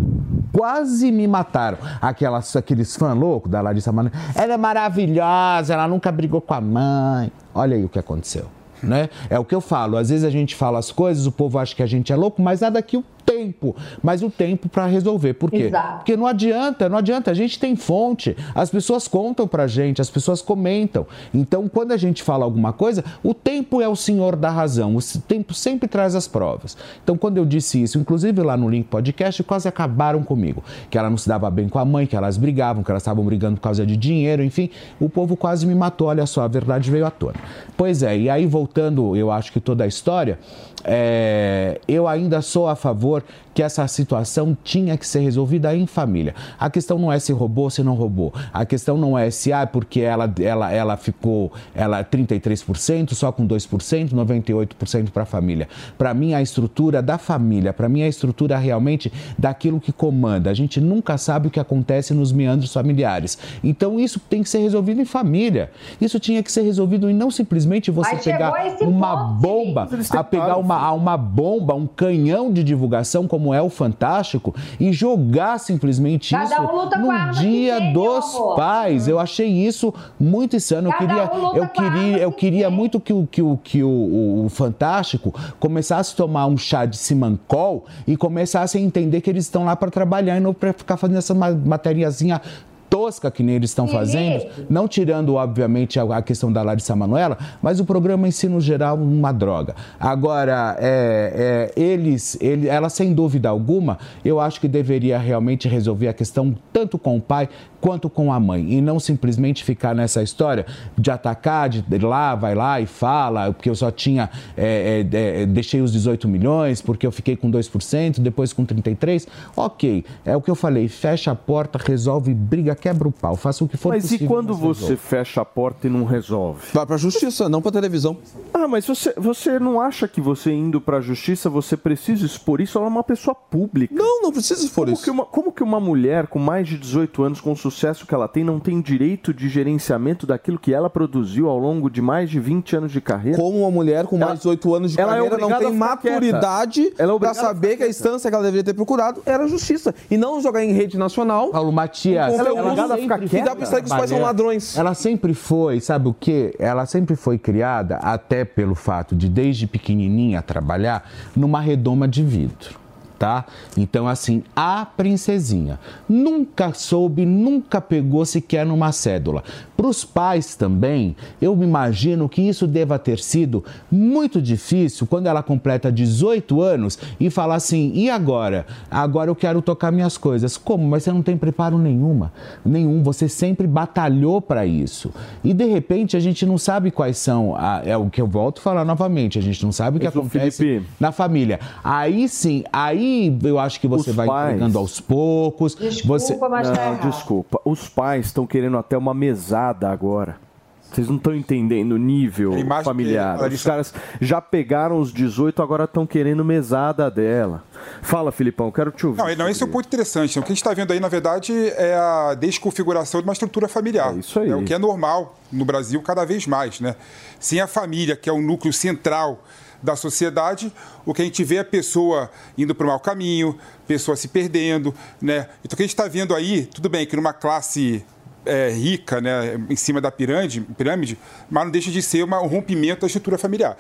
Quase me mataram. Aquelas, aqueles fãs loucos da Larissa Manoela. Ela é maravilhosa, ela nunca brigou com a mãe. Olha aí o que aconteceu. Né? É o que eu falo. Às vezes a gente fala as coisas, o povo acha que a gente é louco, mas nada que o tempo, mas o tempo para resolver. Por quê? Exato. Porque não adianta, não adianta. A gente tem fonte, as pessoas contam para gente, as pessoas comentam. Então, quando a gente fala alguma coisa, o tempo é o senhor da razão. O tempo sempre traz as provas. Então, quando eu disse isso, inclusive lá no Link Podcast, quase acabaram comigo. Que ela não se dava bem com a mãe, que elas brigavam, que elas estavam brigando por causa de dinheiro, enfim. O povo quase me matou. Olha só, a verdade veio à tona. Pois é, e aí voltando, eu acho que toda a história, é, eu ainda sou a favor que essa situação tinha que ser resolvida em família. A questão não é se roubou ou se não roubou. A questão não é se ah, porque ela, ela, ela ficou ela 33%, só com 2%, 98% para a família. Para mim, a estrutura da família, para mim, a estrutura realmente daquilo que comanda. A gente nunca sabe o que acontece nos meandros familiares. Então, isso tem que ser resolvido em família. Isso tinha que ser resolvido e não simplesmente você pegar uma bomba, a pegar uma, uma bomba, um canhão de divulgação como como é o Fantástico e jogar simplesmente Cada isso um no dia tem, dos pais. Eu achei isso muito insano. Cada eu queria, um eu queria, eu queria muito que, o, que, o, que o, o Fantástico começasse a tomar um chá de simancol e começasse a entender que eles estão lá para trabalhar e não para ficar fazendo essa matériazinha tosca que nem eles estão fazendo, não tirando, obviamente, a questão da Larissa Manoela, mas o programa em si, no geral, uma droga. Agora, é, é, eles, ele, ela, sem dúvida alguma, eu acho que deveria realmente resolver a questão tanto com o pai quanto com a mãe. E não simplesmente ficar nessa história de atacar, de ir lá, vai lá e fala, porque eu só tinha, é, é, é deixei os 18 milhões, porque eu fiquei com 2%, depois com 33%. Ok, é o que eu falei, fecha a porta, resolve, briga, quebra o pau, faça o que for mas possível. Mas e quando você resolve. fecha a porta e não resolve? Vai pra justiça, não pra televisão. Ah, mas você, você não acha que você indo pra justiça, você precisa expor isso? Ela é uma pessoa pública. Não, não precisa expor como isso. Que uma, como que uma mulher com mais de 18 anos com sucesso que ela tem não tem direito de gerenciamento daquilo que ela produziu ao longo de mais de 20 anos de carreira? Como uma mulher com ela, mais de 18 anos de é carreira é não tem maturidade é para saber que a instância que ela deveria ter procurado era a justiça. E não jogar em rede nacional. Paulo Matias, ela, ela, ela fica quieta. E dá pra que os pais são ladrões. Ela sempre foi, sabe o quê? Ela sempre foi criada, até pelo fato de desde pequenininha trabalhar, numa redoma de vidro tá? Então, assim, a princesinha nunca soube, nunca pegou sequer numa cédula. Para os pais também, eu me imagino que isso deva ter sido muito difícil quando ela completa 18 anos e falar assim: e agora? Agora eu quero tocar minhas coisas. Como? Mas você não tem preparo nenhuma, nenhum. Você sempre batalhou para isso. E de repente a gente não sabe quais são. A, é o que eu volto a falar novamente: a gente não sabe o que acontece Felipe... na família. Aí sim, aí eu acho que você os vai pais... entregando aos poucos. Desculpa, você... mas tá não, desculpa. Os pais estão querendo até uma mesada agora. Vocês não estão entendendo o nível familiar. Os caras já pegaram os 18, agora estão querendo mesada dela. Fala, Filipão, quero te ouvir. Não, não esse é um ponto interessante. O que a gente está vendo aí, na verdade, é a desconfiguração de uma estrutura familiar. É isso aí. É o que é normal no Brasil cada vez mais. Né? Sem a família, que é o núcleo central da sociedade, o que a gente vê é a pessoa indo para o mau caminho, pessoa se perdendo. Né? Então, o que a gente está vendo aí, tudo bem que numa classe é, rica né, em cima da pirâmide, pirâmide, mas não deixa de ser uma, um rompimento da estrutura familiar.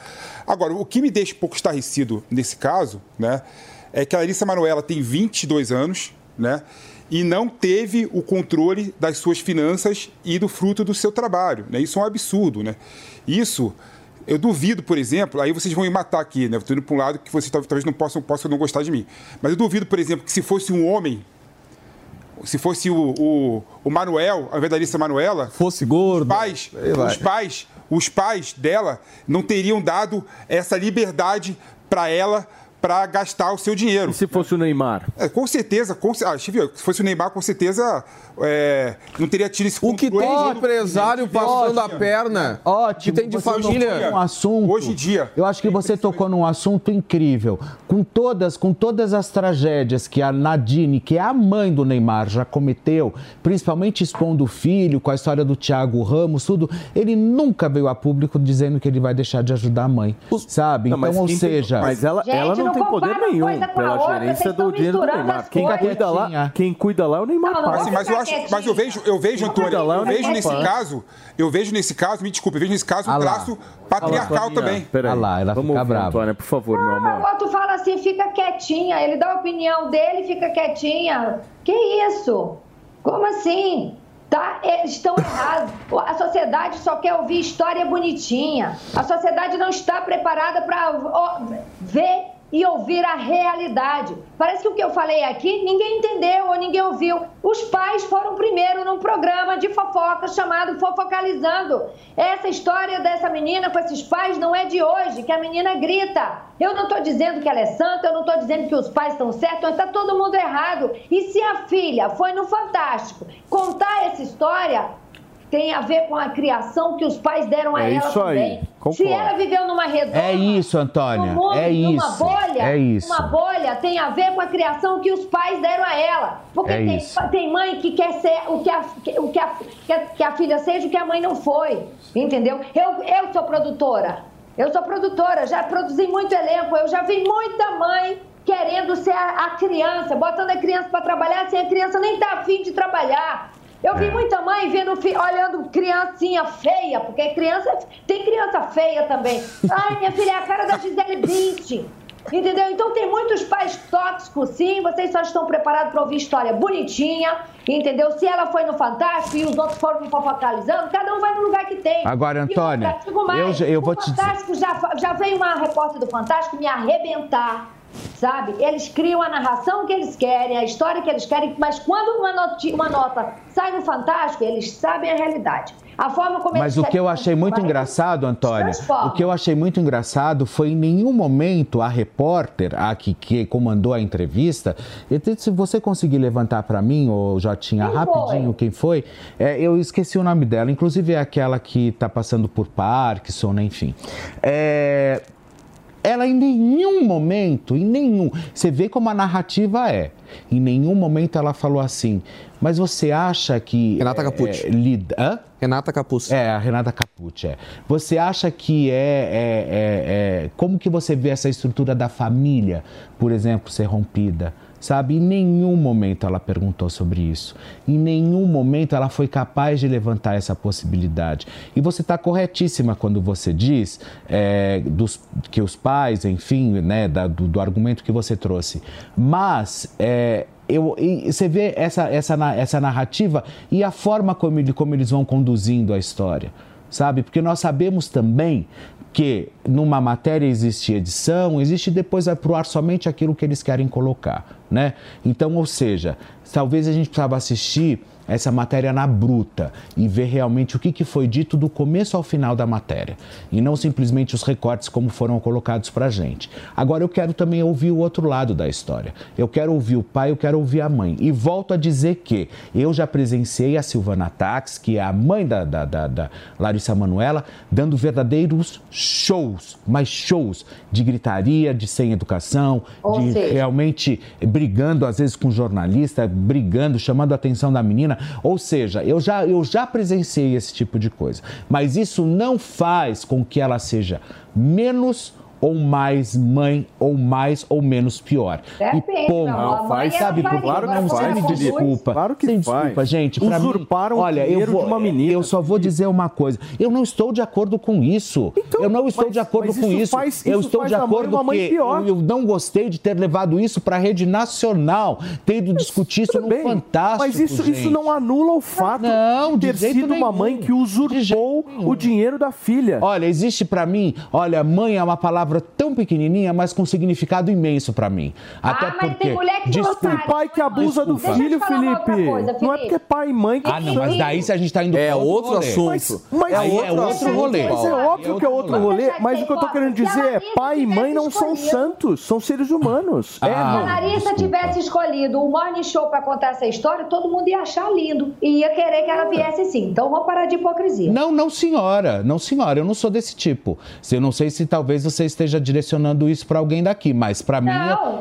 Agora, o que me deixa um pouco estarrecido nesse caso né, é que a Larissa Manoela tem 22 anos né, e não teve o controle das suas finanças e do fruto do seu trabalho. Né? Isso é um absurdo. Né? Isso. Eu duvido, por exemplo, aí vocês vão me matar aqui, né? Estou indo para um lado que vocês talvez não possam, possam não gostar de mim. Mas eu duvido, por exemplo, que se fosse um homem se fosse o, o, o Manuel, a invés Manuela. Fosse gordo. Os pais, os pais, os pais dela não teriam dado essa liberdade para ela para gastar o seu dinheiro. E se fosse o Neymar? É, com certeza, com, ah, se fosse o Neymar, com certeza é, não teria tido esse O que tem de empresário passando a perna, ótimo, que tem de família. Um assunto, hoje em dia. Eu acho que você tocou num assunto incrível. Com todas, com todas as tragédias que a Nadine, que é a mãe do Neymar, já cometeu, principalmente expondo o filho, com a história do Thiago Ramos, tudo, ele nunca veio a público dizendo que ele vai deixar de ajudar a mãe. Sabe? Não, então, ou seja. Tem, mas ela, Gente, ela não, tem poder nenhum pela gerência do dinheiro do Neymar. Quem cuida, lá, quem cuida lá é o Neymar. Não, mas, mas eu acho, mas eu vejo, eu vejo, Antônio, eu vejo nesse caso, eu vejo nesse caso, me desculpe, eu vejo nesse caso um traço patriarcal também. Peraí, ah lá, ela Vamos fica brava. Antônia, por favor, meu amor. Quando tu fala assim, fica quietinha, ele dá a opinião dele, fica quietinha. Que isso? Como assim? Tá? Eles estão errados. A sociedade só quer ouvir história bonitinha. A sociedade não está preparada para ver e ouvir a realidade. Parece que o que eu falei aqui ninguém entendeu ou ninguém ouviu. Os pais foram primeiro num programa de fofoca chamado Fofocalizando. Essa história dessa menina com esses pais não é de hoje, que a menina grita. Eu não estou dizendo que ela é santa, eu não estou dizendo que os pais estão certos, está todo mundo errado. E se a filha foi no Fantástico contar essa história, tem a ver com a criação que os pais deram a é ela isso também. Aí. Se ela viveu numa redoma, é isso, Antônia. Mundo, é isso. Uma bolha, é isso. Uma bolha tem a ver com a criação que os pais deram a ela. Porque é tem, tem mãe que quer ser o que a, o que a, que a filha seja o que a mãe não foi. Entendeu? Eu, eu sou produtora. Eu sou produtora, já produzi muito elenco, eu já vi muita mãe querendo ser a, a criança, botando a criança para trabalhar sem a criança nem tá afim de trabalhar. Eu vi é. muita mãe vendo, olhando criancinha feia, porque criança tem criança feia também. Ai, minha filha é a cara da Gisele Bündchen. Entendeu? Então tem muitos pais tóxicos, sim. Vocês só estão preparados para ouvir história bonitinha, entendeu? Se ela foi no Fantástico e os outros foram no fofocalizando, cada um vai no lugar que tem. Agora, Antônia, mais, eu, eu vou te Fantástico já, já veio uma repórter do Fantástico me arrebentar sabe? Eles criam a narração que eles querem, a história que eles querem, mas quando uma, noti uma nota sai no Fantástico, eles sabem a realidade. A forma como Mas o que eu achei muito engraçado, Antônia, o que eu achei muito engraçado foi em nenhum momento a repórter, a que, que comandou a entrevista, se você conseguir levantar para mim, ou já tinha quem rapidinho foi? quem foi, é, eu esqueci o nome dela, inclusive é aquela que está passando por Parkinson, né, enfim. É, ela em nenhum momento, em nenhum, você vê como a narrativa é. Em nenhum momento ela falou assim, mas você acha que. Renata Capucci. É, lida, hã? Renata Capucci. É, a Renata Capucci, é. Você acha que é, é, é, é. Como que você vê essa estrutura da família, por exemplo, ser rompida? Sabe? Em nenhum momento ela perguntou sobre isso. Em nenhum momento ela foi capaz de levantar essa possibilidade. E você está corretíssima quando você diz é, dos, que os pais, enfim, né, da, do, do, argumento que você trouxe. Mas é, eu, você vê essa, essa, essa narrativa e a forma como, como eles vão conduzindo a história sabe? Porque nós sabemos também que numa matéria existe edição, existe depois vai para o ar somente aquilo que eles querem colocar, né? Então, ou seja, talvez a gente precisava assistir essa matéria na bruta e ver realmente o que, que foi dito do começo ao final da matéria e não simplesmente os recortes como foram colocados para a gente. Agora eu quero também ouvir o outro lado da história. Eu quero ouvir o pai, eu quero ouvir a mãe. E volto a dizer que eu já presenciei a Silvana Tax, que é a mãe da, da, da, da Larissa Manuela, dando verdadeiros shows, mas shows de gritaria, de sem educação, Ou de seja... realmente brigando às vezes com jornalista, brigando, chamando a atenção da menina ou seja, eu já, eu já presenciei esse tipo de coisa. Mas isso não faz com que ela seja menos ou mais mãe, ou mais ou menos pior. Depende, e ponto. Não, faz, sabe, claro não, faz. me desculpa. Claro que Sem faz. desculpa, gente. Usurparam mim, olha, eu vou, de uma menina. Eu só vou dizer uma coisa. Eu não estou de acordo com isso. Então, eu não estou mas, de acordo com isso. Faz, eu estou de acordo que eu, eu, não gostei de ter levado isso para a rede nacional, tendo discutido isso no bem, Fantástico. Mas isso, isso não anula o fato não, de ter sido nenhum. uma mãe que usurpou o dinheiro da filha. Olha, existe para mim, olha, mãe é uma palavra palavra tão pequenininha, mas com significado imenso para mim. Até ah, mas porque... tem mulher que Desculpa. não pai que abusa Desculpa. do filho, Felipe. Coisa, Felipe. Não é porque é pai e mãe que Ah, não, mas daí se a gente tá indo É outro, outro assunto. Mas, mas é, outro, é outro rolê. Mas é óbvio que é outro rolê, mas o que eu tô querendo dizer é pai e mãe não são santos, são seres humanos. Ah, é, se a Larissa tivesse escolhido o Morning Show para contar essa história, todo mundo ia achar lindo e ia querer que ela viesse sim. Então vamos parar de hipocrisia. Não, não senhora, não senhora, eu não sou desse tipo. Eu não sei se talvez você esteja direcionando isso para alguém daqui, mas para mim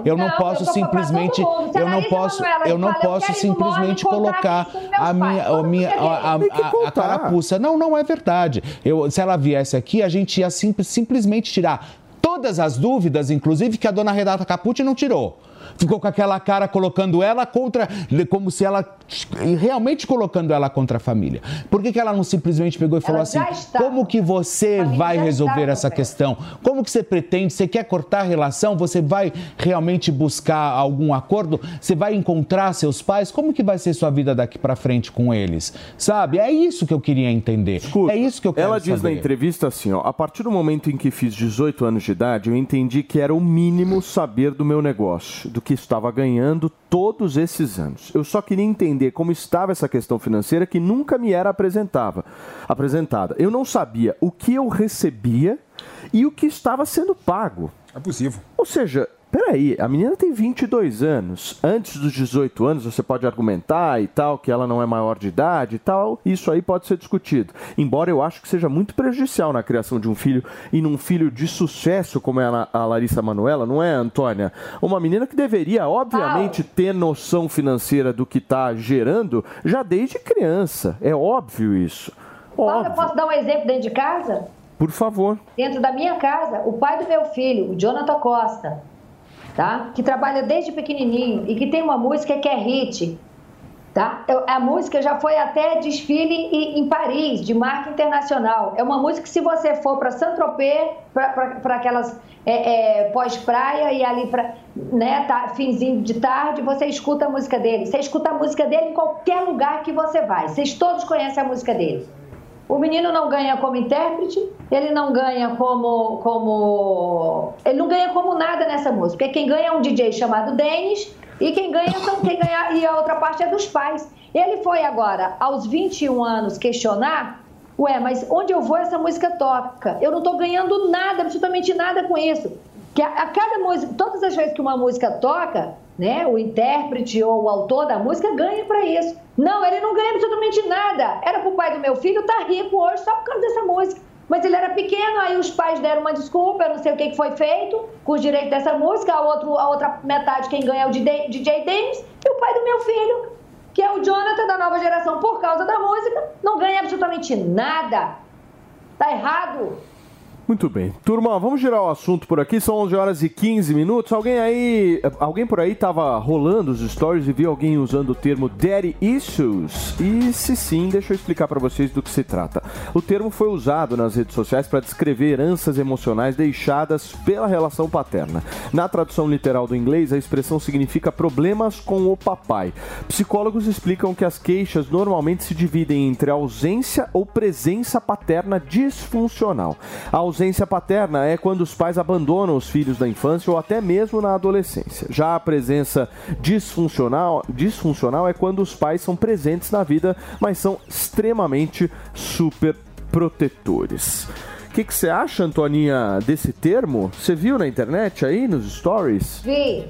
eu não, não posso eu simplesmente eu não posso eu não posso simplesmente colocar a minha a minha a, a, a, a carapuça. Não, não é verdade. Eu, se ela viesse aqui, a gente ia sim, simplesmente tirar todas as dúvidas, inclusive que a dona Renata Capucci não tirou ficou com aquela cara colocando ela contra, como se ela realmente colocando ela contra a família. Por que, que ela não simplesmente pegou e falou assim: como que você vai resolver essa questão? Como que você pretende? Você quer cortar a relação? Você vai realmente buscar algum acordo? Você vai encontrar seus pais? Como que vai ser sua vida daqui para frente com eles? Sabe? É isso que eu queria entender. Escuta, é isso que eu quero Ela diz saber. na entrevista assim, ó, a partir do momento em que fiz 18 anos de idade, eu entendi que era o mínimo saber do meu negócio, do que estava ganhando todos esses anos. Eu só queria entender como estava essa questão financeira que nunca me era apresentava, apresentada. Eu não sabia o que eu recebia e o que estava sendo pago. Abusivo. Ou seja, peraí, a menina tem 22 anos. Antes dos 18 anos, você pode argumentar e tal, que ela não é maior de idade e tal. Isso aí pode ser discutido. Embora eu acho que seja muito prejudicial na criação de um filho e num filho de sucesso como é a Larissa Manuela, não é, Antônia? Uma menina que deveria, obviamente, ter noção financeira do que está gerando já desde criança. É óbvio isso. Óbvio. Posso dar um exemplo dentro de casa? Por favor. Dentro da minha casa, o pai do meu filho, o Jonathan Costa, tá? Que trabalha desde pequenininho e que tem uma música que é hit. Tá? A música já foi até desfile em Paris, de marca internacional. É uma música que, se você for para Saint-Tropez, para aquelas é, é, pós-praia e ali para né, tá, finzinho de tarde, você escuta a música dele. Você escuta a música dele em qualquer lugar que você vai. Vocês todos conhecem a música dele. O menino não ganha como intérprete, ele não ganha como, como. Ele não ganha como nada nessa música. Quem ganha é um DJ chamado Denis e quem ganha são quem ganha, e a outra parte é dos pais. Ele foi agora, aos 21 anos, questionar. Ué, mas onde eu vou essa música toca? Eu não estou ganhando nada, absolutamente nada com isso. Que a, a cada música, todas as vezes que uma música toca, né, o intérprete ou o autor da música ganha para isso. Não, ele não ganha absolutamente nada. Era para o pai do meu filho tá rico hoje só por causa dessa música. Mas ele era pequeno, aí os pais deram uma desculpa, eu não sei o que foi feito com os direitos dessa música, a, outro, a outra metade quem ganha é o DJ Dennis e o pai do meu filho, que é o Jonathan da nova geração, por causa da música, não ganha absolutamente nada. Tá errado. Muito bem. Turma, vamos girar o assunto por aqui. São 11 horas e 15 minutos. Alguém aí, alguém por aí tava rolando os stories e viu alguém usando o termo daddy issues? E se sim, deixa eu explicar para vocês do que se trata. O termo foi usado nas redes sociais para descrever heranças emocionais deixadas pela relação paterna. Na tradução literal do inglês, a expressão significa problemas com o papai. Psicólogos explicam que as queixas normalmente se dividem entre ausência ou presença paterna disfuncional. A ausência paterna é quando os pais abandonam os filhos da infância ou até mesmo na adolescência. Já a presença disfuncional, disfuncional é quando os pais são presentes na vida, mas são extremamente super protetores. O que, você acha, Antoninha, desse termo? Você viu na internet aí, nos stories? Vi.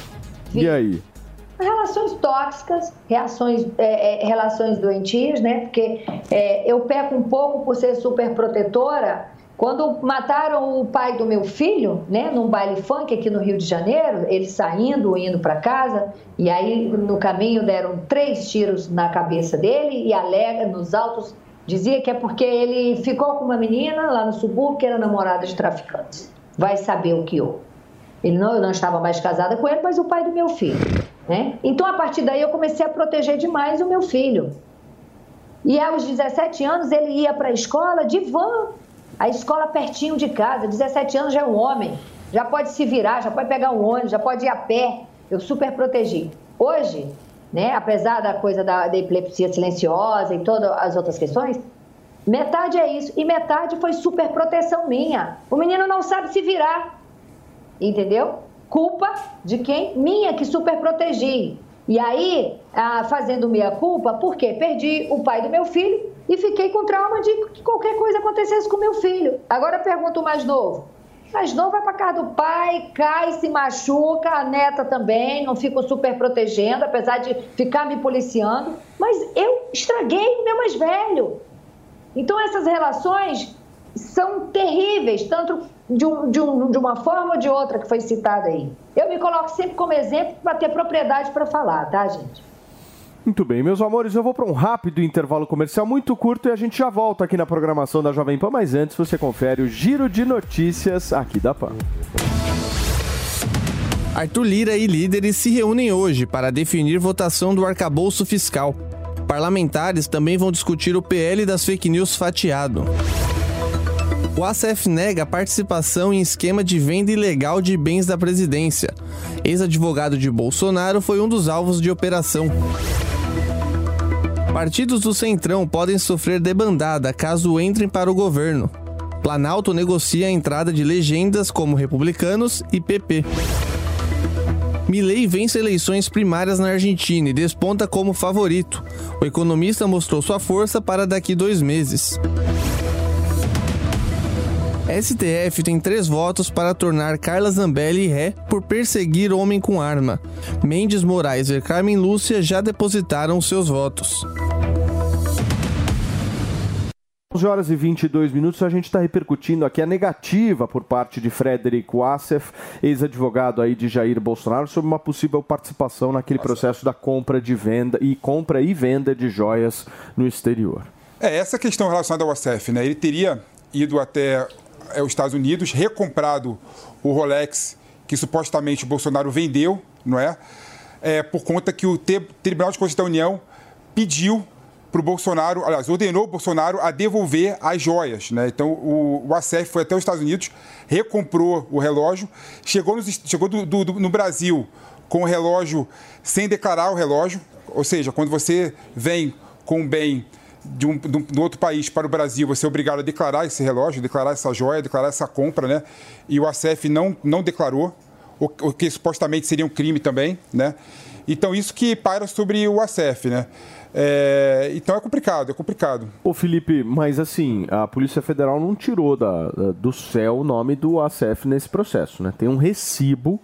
vi. E aí? Relações tóxicas, reações, é, é, relações doentias, né? Porque é, eu peco um pouco por ser super protetora, quando mataram o pai do meu filho, né, num baile funk aqui no Rio de Janeiro, ele saindo, indo para casa, e aí no caminho deram três tiros na cabeça dele e alega nos autos dizia que é porque ele ficou com uma menina lá no subúrbio que era namorada de traficantes. Vai saber o que houve. Ele não, eu não estava mais casada com ele, mas o pai do meu filho, né? Então a partir daí eu comecei a proteger demais o meu filho. E aos 17 anos ele ia para a escola de van a escola pertinho de casa, 17 anos já é um homem, já pode se virar, já pode pegar um ônibus, já pode ir a pé. Eu super protegi. Hoje, né, apesar da coisa da, da epilepsia silenciosa e todas as outras questões, metade é isso e metade foi super proteção minha. O menino não sabe se virar, entendeu? Culpa de quem? Minha, que super protegi. E aí, ah, fazendo minha culpa, por quê? Perdi o pai do meu filho e fiquei com trauma de que qualquer coisa acontecesse com meu filho. Agora pergunto o mais novo. Mais novo vai para casa do pai, cai, se machuca, a neta também, não fico super protegendo, apesar de ficar me policiando. Mas eu estraguei o meu mais velho. Então essas relações são terríveis, tanto de, um, de, um, de uma forma ou de outra que foi citada aí. Eu me coloco sempre como exemplo para ter propriedade para falar, tá, gente? Muito bem, meus amores, eu vou para um rápido intervalo comercial muito curto e a gente já volta aqui na programação da Jovem Pan, mas antes você confere o giro de notícias aqui da Pan. Arthur Lira e líderes se reúnem hoje para definir votação do arcabouço fiscal. Parlamentares também vão discutir o PL das fake news fatiado. O ACF nega participação em esquema de venda ilegal de bens da presidência. Ex-advogado de Bolsonaro foi um dos alvos de operação. Partidos do Centrão podem sofrer debandada caso entrem para o governo. Planalto negocia a entrada de legendas como republicanos e PP. Milley vence eleições primárias na Argentina e desponta como favorito. O economista mostrou sua força para daqui dois meses. STF tem três votos para tornar Carla Zambelli ré por perseguir homem com arma. Mendes Moraes e Carmen Lúcia já depositaram seus votos. 11 horas e 22 minutos, a gente está repercutindo aqui a negativa por parte de Frederico Assef, ex-advogado aí de Jair Bolsonaro, sobre uma possível participação naquele processo da compra de venda e compra e venda de joias no exterior. É, essa questão relacionada ao Assef, né? Ele teria ido até é, os Estados Unidos, recomprado o Rolex que supostamente o Bolsonaro vendeu, não é? é por conta que o Tribunal de Contas da União pediu para o Bolsonaro, aliás, ordenou o Bolsonaro a devolver as joias. Né? Então, o, o ACF foi até os Estados Unidos, recomprou o relógio, chegou, nos, chegou do, do, do, no Brasil com o relógio sem declarar o relógio, ou seja, quando você vem com um bem de um, de um, outro país para o Brasil, você é obrigado a declarar esse relógio, declarar essa joia, declarar essa compra, né? E o ACF não, não declarou, o, o que supostamente seria um crime também, né? Então, isso que paira sobre o ACF, né? É, então é complicado, é complicado. Ô Felipe, mas assim, a Polícia Federal não tirou da, do céu o nome do ACF nesse processo, né? Tem um recibo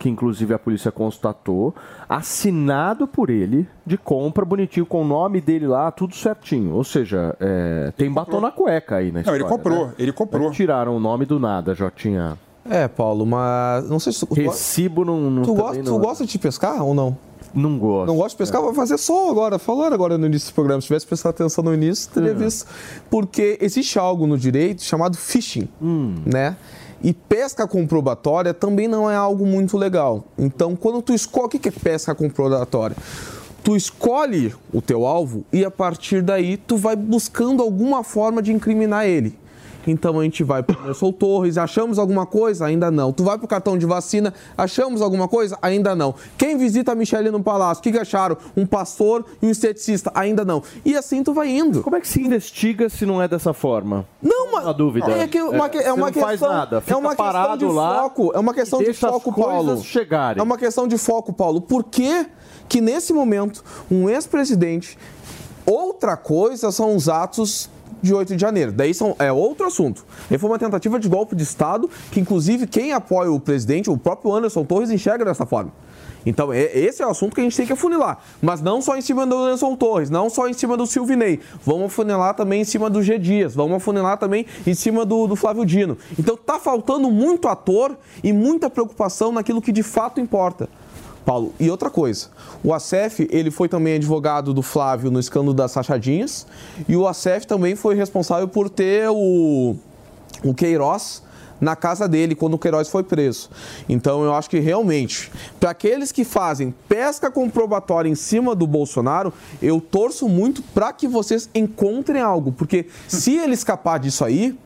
que inclusive a polícia constatou, assinado por ele, de compra, bonitinho, com o nome dele lá, tudo certinho. Ou seja, é, tem batom na cueca aí na história, Não, ele comprou, né? ele comprou. Mas tiraram o nome do nada, Jotinha. É, Paulo, mas não sei se tu... Recibo não... não tu, gosta, não... tu gosta de pescar ou não? Não gosto. Não gosto de pescar, é. vai fazer só agora. Falando agora no início do programa. Se tivesse prestado atenção no início, teria é. visto. Porque existe algo no direito chamado phishing, hum. né? E pesca comprobatória também não é algo muito legal. Então, quando tu escolhe. O que é pesca comprobatória? Tu escolhe o teu alvo e a partir daí tu vai buscando alguma forma de incriminar ele. Então a gente vai para o Nelson Torres, achamos alguma coisa? Ainda não. Tu vai para o cartão de vacina, achamos alguma coisa? Ainda não. Quem visita a Michelle no palácio? O que, que acharam? Um pastor e um esteticista? Ainda não. E assim tu vai indo. Como é que se investiga se não é dessa forma? Não, uma, uma dúvida. É, que, uma, é, é uma questão. Nada, é uma questão de lá foco. É uma questão de foco, Paulo. Chegarem. É uma questão de foco, Paulo. Por que, que nesse momento um ex-presidente. Outra coisa são os atos de 8 de janeiro. Daí são, é outro assunto. E foi uma tentativa de golpe de Estado que, inclusive, quem apoia o presidente, o próprio Anderson Torres, enxerga dessa forma. Então, é, esse é o assunto que a gente tem que afunilar. Mas não só em cima do Anderson Torres, não só em cima do Silvinei. Vamos afunilar também em cima do G Dias, vamos afunilar também em cima do, do Flávio Dino. Então, tá faltando muito ator e muita preocupação naquilo que de fato importa. Paulo, e outra coisa, o ACF, ele foi também advogado do Flávio no escândalo das Sachadinhas, e o ACF também foi responsável por ter o, o Queiroz na casa dele quando o Queiroz foi preso. Então eu acho que realmente, para aqueles que fazem pesca comprobatória em cima do Bolsonaro, eu torço muito para que vocês encontrem algo, porque se ele escapar disso aí,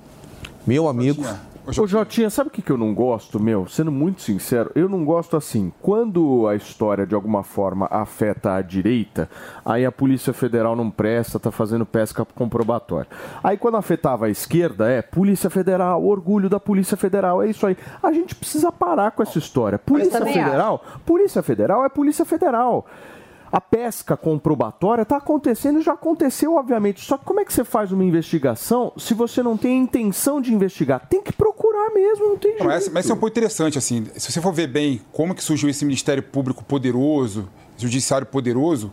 meu amigo, Ô, Jotinha, sabe o que, que eu não gosto, meu? Sendo muito sincero, eu não gosto assim. Quando a história de alguma forma afeta a direita, aí a Polícia Federal não presta, tá fazendo pesca comprobatória. Aí quando afetava a esquerda, é Polícia Federal, orgulho da Polícia Federal, é isso aí. A gente precisa parar com essa história. Polícia Federal, acho. Polícia Federal é Polícia Federal. A pesca comprobatória está acontecendo e já aconteceu, obviamente. Só que como é que você faz uma investigação se você não tem a intenção de investigar? Tem que procurar mesmo, não tem jeito. Mas, mas isso é um ponto interessante, assim. Se você for ver bem como que surgiu esse Ministério Público poderoso, Judiciário poderoso,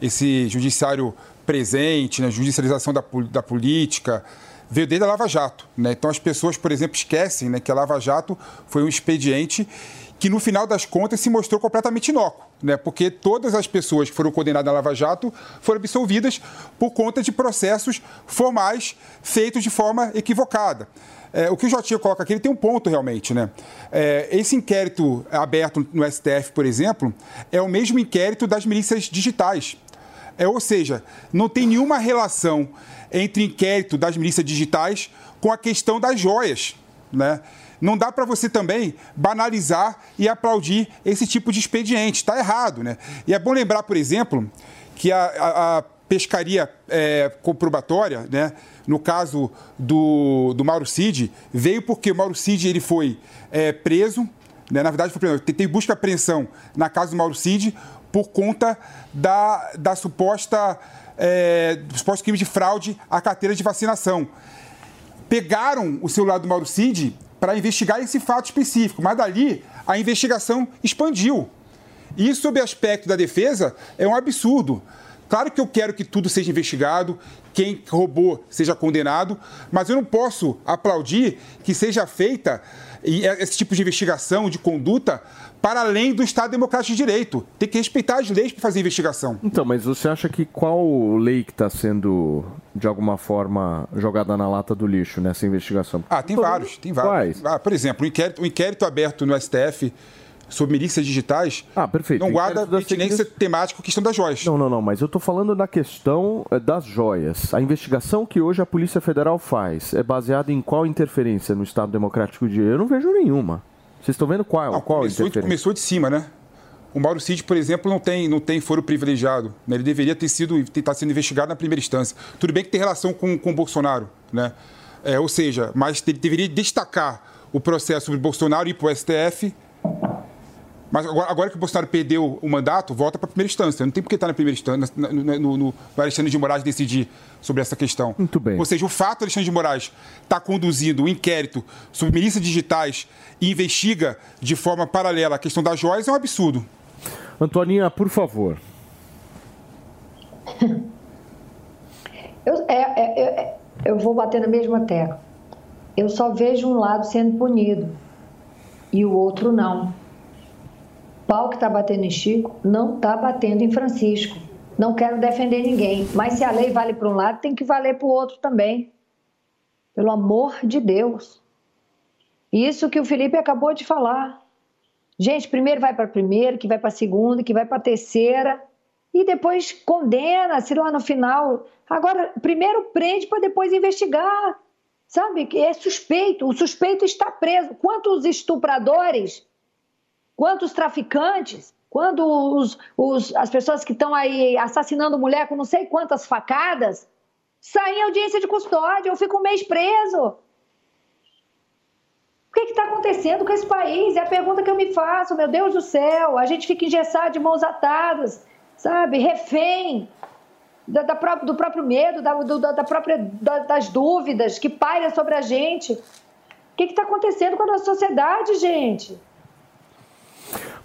esse Judiciário presente, né, judicialização da, da política, veio desde a Lava Jato. Né? Então as pessoas, por exemplo, esquecem né, que a Lava Jato foi um expediente que no final das contas se mostrou completamente inócuo, né? porque todas as pessoas que foram condenadas na Lava Jato foram absolvidas por conta de processos formais feitos de forma equivocada. É, o que o Jotinho coloca aqui ele tem um ponto realmente. Né? É, esse inquérito aberto no STF, por exemplo, é o mesmo inquérito das milícias digitais. É, ou seja, não tem nenhuma relação entre inquérito das milícias digitais com a questão das joias. Né? não dá para você também banalizar e aplaudir esse tipo de expediente. Está errado, né? E é bom lembrar, por exemplo, que a, a, a pescaria é, comprobatória, né? no caso do, do Mauro Cid, veio porque o Mauro Cid ele foi é, preso, né? na verdade, foi, tem busca e apreensão na casa do Mauro Cid por conta da, da suposta, é, do suposto crime de fraude à carteira de vacinação. Pegaram o celular do Mauro Cid para investigar esse fato específico, mas dali a investigação expandiu. E sob aspecto da defesa é um absurdo. Claro que eu quero que tudo seja investigado, quem roubou seja condenado, mas eu não posso aplaudir que seja feita esse tipo de investigação, de conduta, para além do Estado Democrático de Direito. Tem que respeitar as leis para fazer investigação. Então, mas você acha que qual lei que está sendo, de alguma forma, jogada na lata do lixo nessa investigação? Ah, tem vários, tem vários. Ah, por exemplo, o inquérito, o inquérito aberto no STF sobre milícias digitais ah, perfeito. não guarda pertinência seguir... temática questão das joias. Não, não, não, mas eu estou falando da questão eh, das joias. A investigação que hoje a Polícia Federal faz é baseada em qual interferência no Estado Democrático de Eu não vejo nenhuma. Vocês estão vendo qual? Não, qual começou, interferência? começou de cima, né? O Mauro Cid, por exemplo, não tem, não tem foro privilegiado. Né? Ele deveria ter sido estar sendo investigado na primeira instância. Tudo bem que tem relação com, com o Bolsonaro, né? É, ou seja, mas ele deveria destacar o processo sobre Bolsonaro e ir para o STF mas agora, agora, que o Bolsonaro perdeu o mandato, volta para a primeira instância. Não tem por que estar na primeira instância, no, no, no, no Alexandre de Moraes decidir sobre essa questão. Muito bem. Ou seja, o fato de Alexandre de Moraes estar tá conduzindo um inquérito sobre milícias digitais e investiga de forma paralela a questão das joias é um absurdo. Antoninha, por favor. [laughs] Eu, é, é, é, eu vou bater na mesma tecla. Eu só vejo um lado sendo punido e o outro não pau que está batendo em Chico não está batendo em Francisco. Não quero defender ninguém, mas se a lei vale para um lado, tem que valer para o outro também. Pelo amor de Deus. Isso que o Felipe acabou de falar. Gente, primeiro vai para a primeira, que vai para segunda, que vai para a terceira, e depois condena, se lá no final. Agora, primeiro prende para depois investigar. Sabe? É suspeito. O suspeito está preso. Quantos estupradores Quantos traficantes? Quando os, os, as pessoas que estão aí assassinando mulher com não sei quantas facadas saem em audiência de custódia, eu fico um mês preso. O que está acontecendo com esse país? É a pergunta que eu me faço, meu Deus do céu. A gente fica engessado de mãos atadas, sabe? Refém da, da do próprio medo, da, do, da própria, da, das dúvidas que pairam sobre a gente. O que está acontecendo com a nossa sociedade, gente?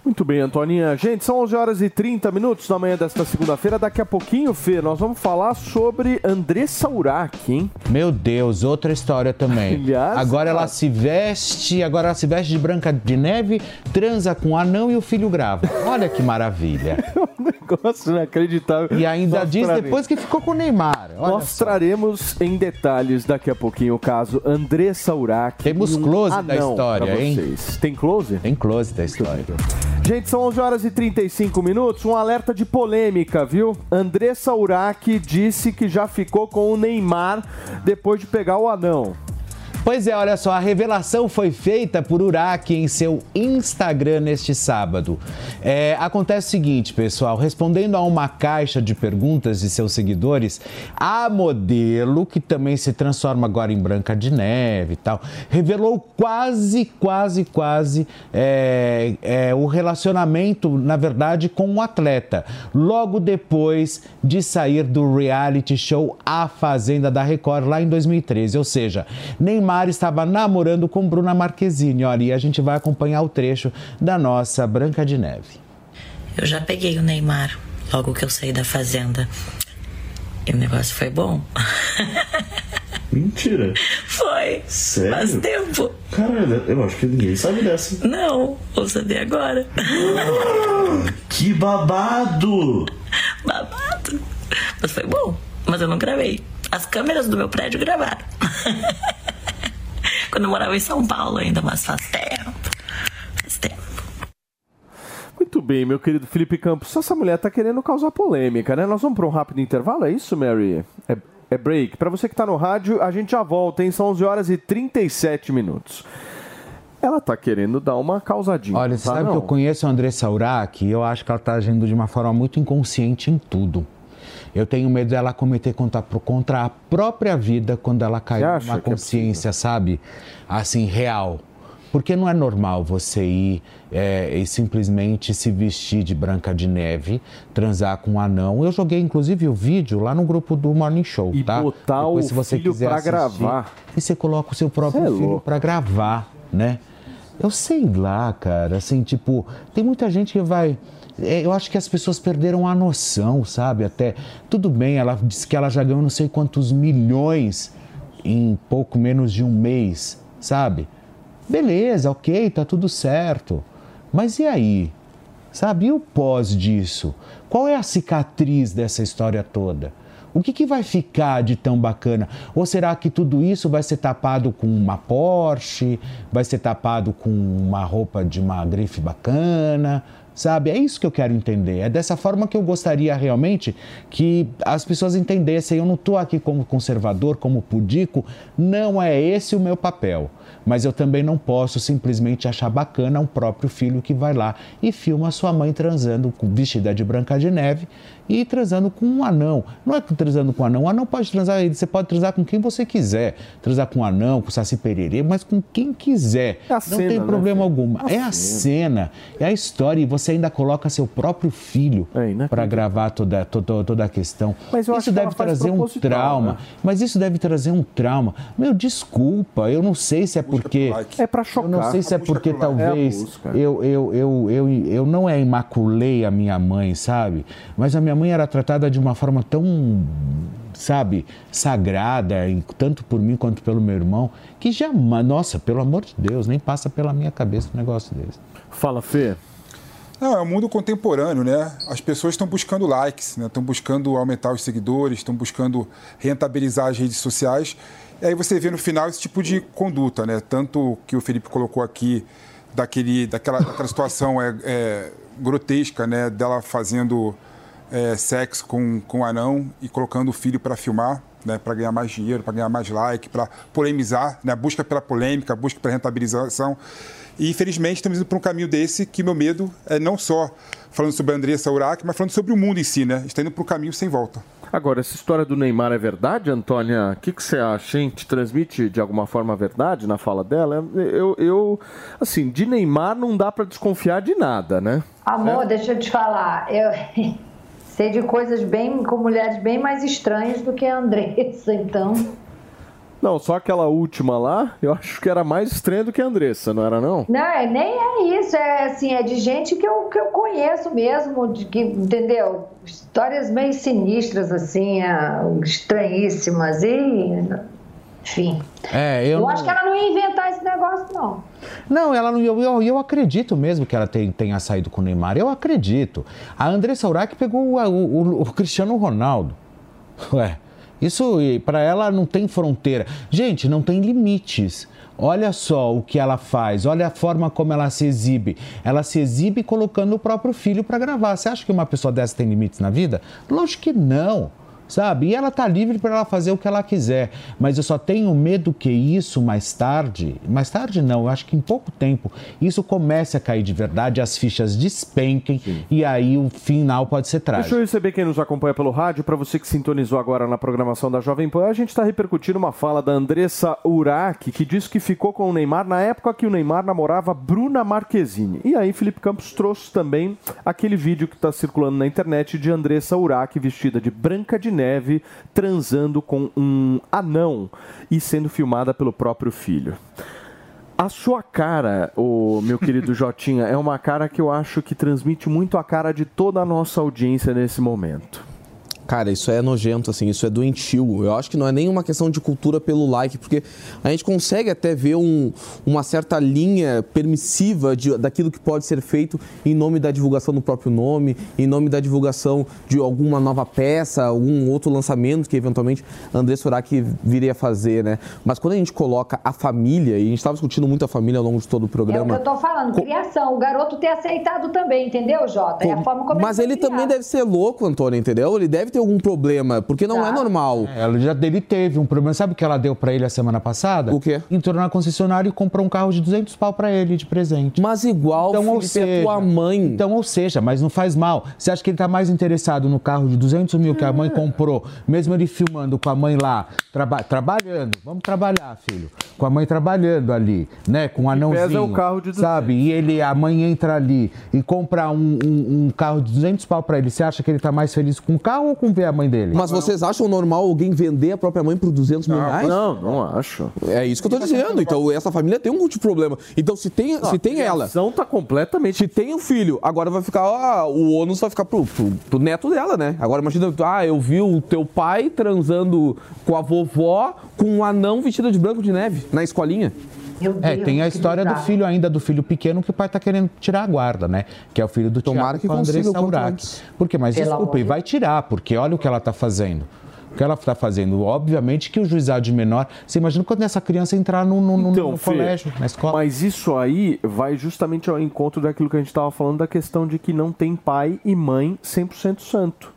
Muito bem, Antoninha. Gente, são 11 horas e 30 minutos da manhã desta segunda-feira. Daqui a pouquinho, Fê, nós vamos falar sobre Andressa Urach, hein? Meu Deus, outra história também. [laughs] Aliás, agora ela se veste, agora ela se veste de branca de neve, transa com o anão e o filho grava. Olha que maravilha. [laughs] um negócio inacreditável. E ainda nós diz traremos. depois que ficou com o Neymar. Olha nós só. traremos em detalhes daqui a pouquinho o caso Andressa Urach. Temos close um da história, hein? Tem close? Tem close da história. Gente, são 11 horas e 35 minutos. Um alerta de polêmica, viu? Andressa Urach disse que já ficou com o Neymar depois de pegar o anão. Pois é, olha só, a revelação foi feita por Uraki em seu Instagram neste sábado. É, acontece o seguinte, pessoal, respondendo a uma caixa de perguntas de seus seguidores, a modelo, que também se transforma agora em Branca de Neve e tal, revelou quase, quase, quase é, é, o relacionamento, na verdade, com um atleta, logo depois de sair do reality show A Fazenda da Record lá em 2013. Ou seja, Neymar Neymar estava namorando com Bruna Marquezine. Olha, e a gente vai acompanhar o trecho da nossa Branca de Neve. Eu já peguei o Neymar logo que eu saí da fazenda. E o negócio foi bom. [laughs] Mentira. Foi. Sério? Faz tempo. Caralho, eu acho que ninguém sabe dessa. Não, vou saber agora. Ah, [laughs] que babado! Babado. Mas foi bom. Mas eu não gravei. As câmeras do meu prédio gravaram. [laughs] Quando eu morava em São Paulo ainda, mas faz tempo. Faz tempo. Muito bem, meu querido Felipe Campos. Essa mulher tá querendo causar polêmica, né? Nós vamos para um rápido intervalo, é isso, Mary? É, é break. Para você que está no rádio, a gente já volta, hein? São 11 horas e 37 minutos. Ela tá querendo dar uma causadinha. Olha, você tá, sabe não? que eu conheço a Andressa Urach e eu acho que ela tá agindo de uma forma muito inconsciente em tudo. Eu tenho medo dela cometer contra, contra a própria vida quando ela cair numa é consciência, é sabe? Assim, real. Porque não é normal você ir é, e simplesmente se vestir de branca de neve, transar com um anão. Eu joguei inclusive o vídeo lá no grupo do Morning Show, e tá? botar Depois, o se você filho para gravar. E você coloca o seu próprio é filho para gravar, né? Eu sei lá, cara, assim, tipo, tem muita gente que vai eu acho que as pessoas perderam a noção, sabe? Até tudo bem, ela disse que ela já ganhou não sei quantos milhões em pouco menos de um mês, sabe? Beleza, ok, tá tudo certo. Mas e aí? Sabe? E o pós disso? Qual é a cicatriz dessa história toda? O que, que vai ficar de tão bacana? Ou será que tudo isso vai ser tapado com uma Porsche, vai ser tapado com uma roupa de uma grife bacana? Sabe? É isso que eu quero entender. É dessa forma que eu gostaria realmente que as pessoas entendessem. Eu não estou aqui como conservador, como pudico. Não é esse o meu papel. Mas eu também não posso simplesmente achar bacana um próprio filho que vai lá e filma sua mãe transando vestida de branca de neve e transando com um anão. Não é transando com um anão, o anão pode transar, você pode transar com quem você quiser. Transar com um anão, com saci pererê, mas com quem quiser. É não cena, tem né, problema né? algum. É a cena, é a história e você ainda coloca seu próprio filho é para gravar toda, toda, toda a questão. isso deve trazer um trauma. Né? Mas isso deve trazer um trauma. Meu, desculpa, eu não sei se é porque... É para chocar. Eu não sei se é porque talvez é eu, eu, eu, eu, eu não é imaculei a minha mãe, sabe? Mas a minha mãe mãe era tratada de uma forma tão, sabe, sagrada, tanto por mim quanto pelo meu irmão, que jamais, nossa, pelo amor de Deus, nem passa pela minha cabeça um negócio desse. Fala, Fê. Não, é o um mundo contemporâneo, né? As pessoas estão buscando likes, né? estão buscando aumentar os seguidores, estão buscando rentabilizar as redes sociais. E aí você vê no final esse tipo de conduta, né? Tanto que o Felipe colocou aqui daquele, daquela, daquela situação é, é, grotesca, né? Dela fazendo é, sexo com, com um anão e colocando o filho para filmar, né, para ganhar mais dinheiro, para ganhar mais like, para polemizar, né, busca pela polêmica, busca pela rentabilização. E infelizmente estamos indo para um caminho desse que meu medo é não só falando sobre a Andressa Urach, mas falando sobre o mundo em si, né? Está indo para um caminho sem volta. Agora, essa história do Neymar é verdade, Antônia? O que, que você acha, hein? Te transmite de alguma forma a verdade na fala dela? Eu, eu assim, de Neymar não dá para desconfiar de nada, né? Amor, é? deixa eu te falar. Eu sei de coisas bem com mulheres bem mais estranhas do que a Andressa, então. Não, só aquela última lá, eu acho que era mais estranha do que a Andressa, não era não? Não, é, nem é isso, é assim, é de gente que eu, que eu conheço mesmo, de que, entendeu? Histórias meio sinistras, assim, é, estranhíssimas e enfim. É, eu, eu não... acho que ela não ia inventar esse negócio, não. Não, ela não, eu, eu, eu acredito mesmo que ela tem, tenha saído com o Neymar. Eu acredito. A Andressa Urach pegou o, o, o Cristiano Ronaldo. [laughs] Ué, isso para ela não tem fronteira. Gente, não tem limites. Olha só o que ela faz, olha a forma como ela se exibe. Ela se exibe colocando o próprio filho para gravar. Você acha que uma pessoa dessa tem limites na vida? Lógico que não sabe? E ela tá livre para ela fazer o que ela quiser. Mas eu só tenho medo que isso mais tarde, mais tarde não, eu acho que em pouco tempo, isso comece a cair de verdade, as fichas despenquem Sim. e aí o final pode ser trágico. Deixa eu receber quem nos acompanha pelo rádio, para você que sintonizou agora na programação da Jovem Pan, a gente está repercutindo uma fala da Andressa Urach, que diz que ficou com o Neymar na época que o Neymar namorava Bruna Marquezine. E aí Felipe Campos trouxe também aquele vídeo que está circulando na internet de Andressa Urach vestida de branca de neve neve transando com um anão e sendo filmada pelo próprio filho. A sua cara, o meu querido [laughs] Jotinha, é uma cara que eu acho que transmite muito a cara de toda a nossa audiência nesse momento. Cara, isso é nojento, assim, isso é doentio. Eu acho que não é nem uma questão de cultura pelo like, porque a gente consegue até ver um, uma certa linha permissiva de, daquilo que pode ser feito em nome da divulgação do próprio nome, em nome da divulgação de alguma nova peça, algum outro lançamento que eventualmente André Surak viria a fazer, né? Mas quando a gente coloca a família, e a gente estava discutindo muito a família ao longo de todo o programa. É o que eu tô falando, criação. O garoto ter aceitado também, entendeu, Jota? É a forma como Mas ele, ele também deve ser louco, Antônio, entendeu? Ele deve ter algum problema, porque não é tá. é normal. É, ela já dele teve um problema. Sabe o que ela deu para ele a semana passada? O quê? Entrou na concessionária e comprou um carro de 200 pau para ele de presente. Mas igual, então, Felipe, ou seja, é tua mãe. Então, ou seja, mas não faz mal. Você acha que ele tá mais interessado no carro de 200 mil que a mãe comprou, mesmo ele filmando com a mãe lá, traba trabalhando. Vamos trabalhar, filho. Com a mãe trabalhando ali, né? Com um anãozinho. Pesa o carro de 200. Sabe? E ele, a mãe entra ali e compra um, um, um carro de 200 pau para ele. Você acha que ele tá mais feliz com o carro ou com ver a mãe dele? Mas vocês acham normal alguém vender a própria mãe por 200 mil reais? Não, não acho. É isso que eu tô dizendo. Então, essa família tem um tipo de problema. Então, se tem, não, se tem ela. A tá completamente. Se tem o um filho, agora vai ficar. Ah, o ônus vai ficar pro, pro, pro, neto dela, né? Agora imagina, ah, eu vi o teu pai transando com a vovó com um anão vestido de branco de neve na escolinha. É, tem a história do filho ainda, do filho pequeno, que o pai tá querendo tirar a guarda, né? Que é o filho do Tomara Tiago que com a Andressa Urach. Porque, mas desculpa, e vai tirar, porque olha o que ela tá fazendo. o que ela está fazendo. Obviamente que o juizado de menor. Você imagina quando essa criança entrar no, no, então, no Fê, colégio, na escola. Mas isso aí vai justamente ao encontro daquilo que a gente estava falando da questão de que não tem pai e mãe 100% santo.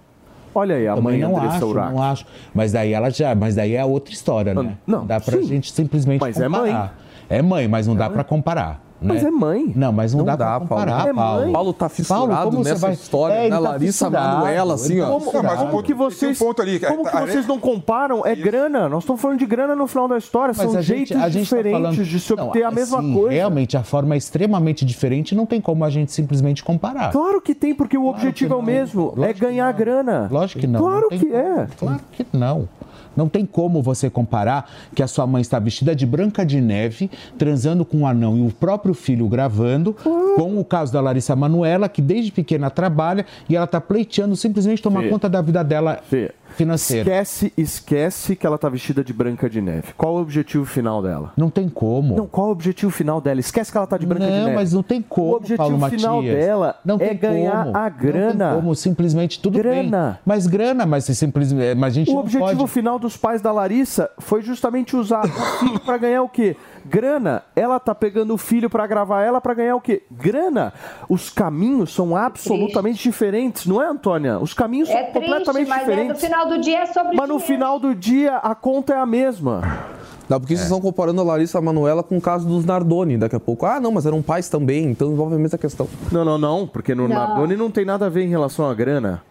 Olha aí, a Também mãe não Andressa acho, Urach. não acho. Mas daí ela já, mas daí é outra história, né? Não, dá pra sim. gente simplesmente Mas é comparar. mãe. É mãe, mas não dá pra comparar. Mas né? é mãe. Não, mas não, Não dá, dá, pra Paulo. comparar, É Paulo. Paulo tá fissurado como você nessa vai- história, É, né? tá Larissa Manoela, assim, ele ó. tá Como, Não, mas como o- que tem um vocês, ponto ali, como que a- vocês não comparam? É grana. Nós estamos falando de grana no final da história. Mas São gente- jeitos a gente tá diferentes falando- de se obter Não, a mesma assim, coisa. Realmente, a forma é extremamente diferente, não tem como a gente simplesmente comparar. Claro que tem, porque o objetivo é o mesmo. é Lógico que ganhar grana. Lógico que não. Claro Não que como. é. Claro que não. Não tem como você comparar que a sua mãe está vestida de branca de neve, transando com um anão e o próprio filho gravando, com o caso da Larissa Manuela, que desde pequena trabalha e ela está pleiteando simplesmente tomar Fê. conta da vida dela Fê, financeira. Esquece, esquece que ela tá vestida de branca de neve. Qual o objetivo final dela? Não tem como. Não, qual o objetivo final dela? Esquece que ela tá de branca de Não, neve. mas não tem como, O objetivo Paulo final Matias. dela não é ganhar como. a grana. Não tem como, simplesmente tudo Grana. bem. Mas grana, mas simplesmente, mas a gente O não objetivo pode. final dos pais da Larissa foi justamente usar [laughs] para ganhar o quê? Grana. Ela tá pegando o filho para gravar ela para ganhar o quê? Grana. Os caminhos são absolutamente diferentes, não é, Antônia? Os caminhos É são triste, completamente mas é, no diferentes. final do dia é sobre Mas no dinheiro. final do dia a conta é a mesma. Não, porque vocês estão comparando a Larissa Manoela com o caso dos Nardoni daqui a pouco. Ah, não, mas eram pais também, então envolve a mesma questão. Não, não, não, porque no Não. Nardoni não tem nada a ver em relação à grana.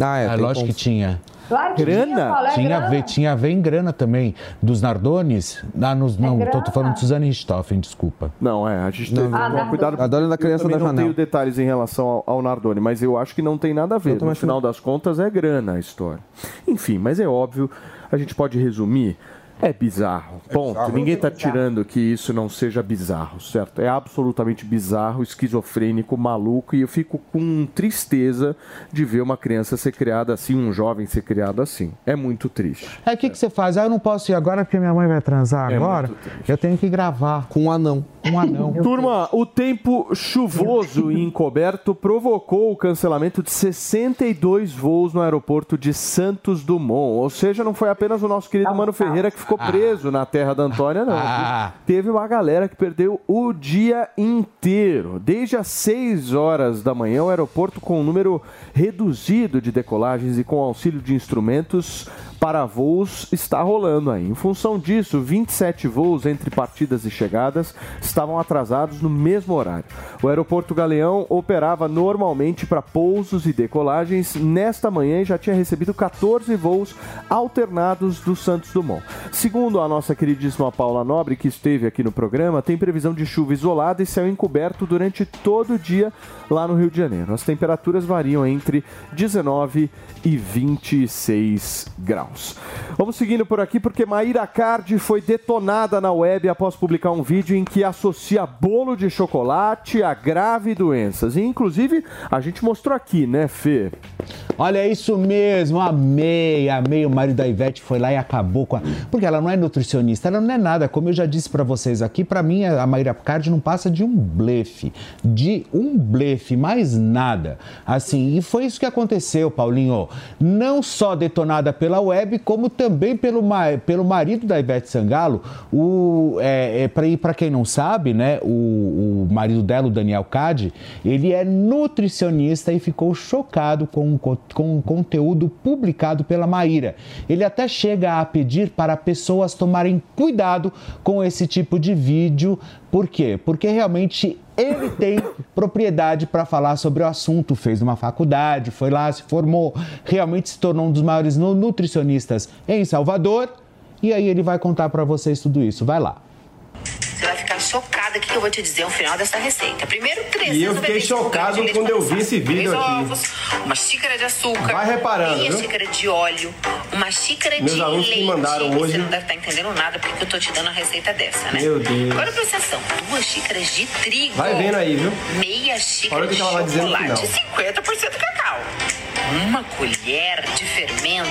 Ah, é. É tem lógico que tinha. Claro que Grana? tinha, Paulo, é Tinha a, grana. ver, tinha a ver em grana também. Dos Nardones. Ah, nos, não, tô, tô falando de Suzane Richthofen, desculpa. Não, é, a gente tem que Ah, tomar Nardoni. cuidado. A dona da criança eu da não janela. tenho detalhes em relação ao, ao Nardoni, mas eu acho que não tem nada a ver. No final das contas é grana a história. Enfim, mas é óbvio, a gente pode resumir. É bizarro. Ponto. bizarro. Ninguém está bizarro. tirando que isso não seja bizarro, certo? É absolutamente bizarro, esquizofrênico, maluco, e eu fico com tristeza de ver uma criança ser criada assim, um jovem ser criado assim. É muito triste. Aí o que, que você faz? Ah, eu não posso ir agora porque minha mãe vai transar É agora. Eu tenho que gravar Com um anão. um anão. [laughs] Turma, o tempo chuvoso e encoberto provocou o cancelamento de 62 voos no aeroporto de Santos Dumont. Ou seja, não foi apenas o nosso querido Mano Ferreira que ficou preso na terra da Antônia, não. Ah. Teve uma galera que perdeu o dia inteiro. Desde as 6 horas da manhã, o aeroporto com um número reduzido de decolagens e com auxílio de instrumentos para voos está rolando aí. Em função disso, 27 voos entre partidas e chegadas estavam atrasados no mesmo horário. O aeroporto Galeão operava normalmente para pousos e decolagens nesta manhã e já tinha recebido 14 voos alternados do Santos Dumont. Segundo a nossa queridíssima Paula Nobre, que esteve aqui no programa, tem previsão de chuva isolada e céu encoberto durante todo o dia lá no Rio de Janeiro. As temperaturas variam entre 19 e 26 graus. Vamos seguindo por aqui porque Maíra Cardi foi detonada na web após publicar um vídeo em que associa bolo de chocolate a grave doenças. E inclusive a gente mostrou aqui, né, Fê? Olha, é isso mesmo, amei, amei. O marido da Ivete foi lá e acabou com a. Porque ela não é nutricionista, ela não é nada. Como eu já disse pra vocês aqui, pra mim a Maíra Cardi não passa de um blefe. De um blefe, mais nada. Assim, e foi isso que aconteceu, Paulinho. Não só detonada pela web, como também pelo, pelo marido da Ivete Sangalo. O, é, é, pra, quem não sabe, né, o, o marido dela, o Daniel Cade, ele é nutricionista e ficou chocado com, com o conteúdo publicado pela Maíra. Ele até chega a pedir para pessoas tomarem cuidado com esse tipo de vídeo. Por quê? Porque realmente ele tem propriedade para falar sobre o assunto, fez uma faculdade, foi lá, se formou, realmente se tornou um dos maiores nu- nutricionistas em Salvador. E aí ele vai contar para vocês tudo isso. Vai lá. Você vai ficar chocada que eu vou te dizer o final dessa receita. Primeiro, 300 E eu fiquei chocado quando eu vi esse vídeo três aqui. ovos, uma xícara de açúcar, Vai reparando, meia viu? xícara de óleo, uma xícara Meus de alunos leite. mandaram Você hoje- não deve estar entendendo nada porque eu tô te dando a receita dessa, né? Meu Deus. Agora presta atenção. Duas xícaras de trigo. Vai vendo aí, viu? Meia xícara Olha de chocolate. final. 50% cacau. Uma colher de fermento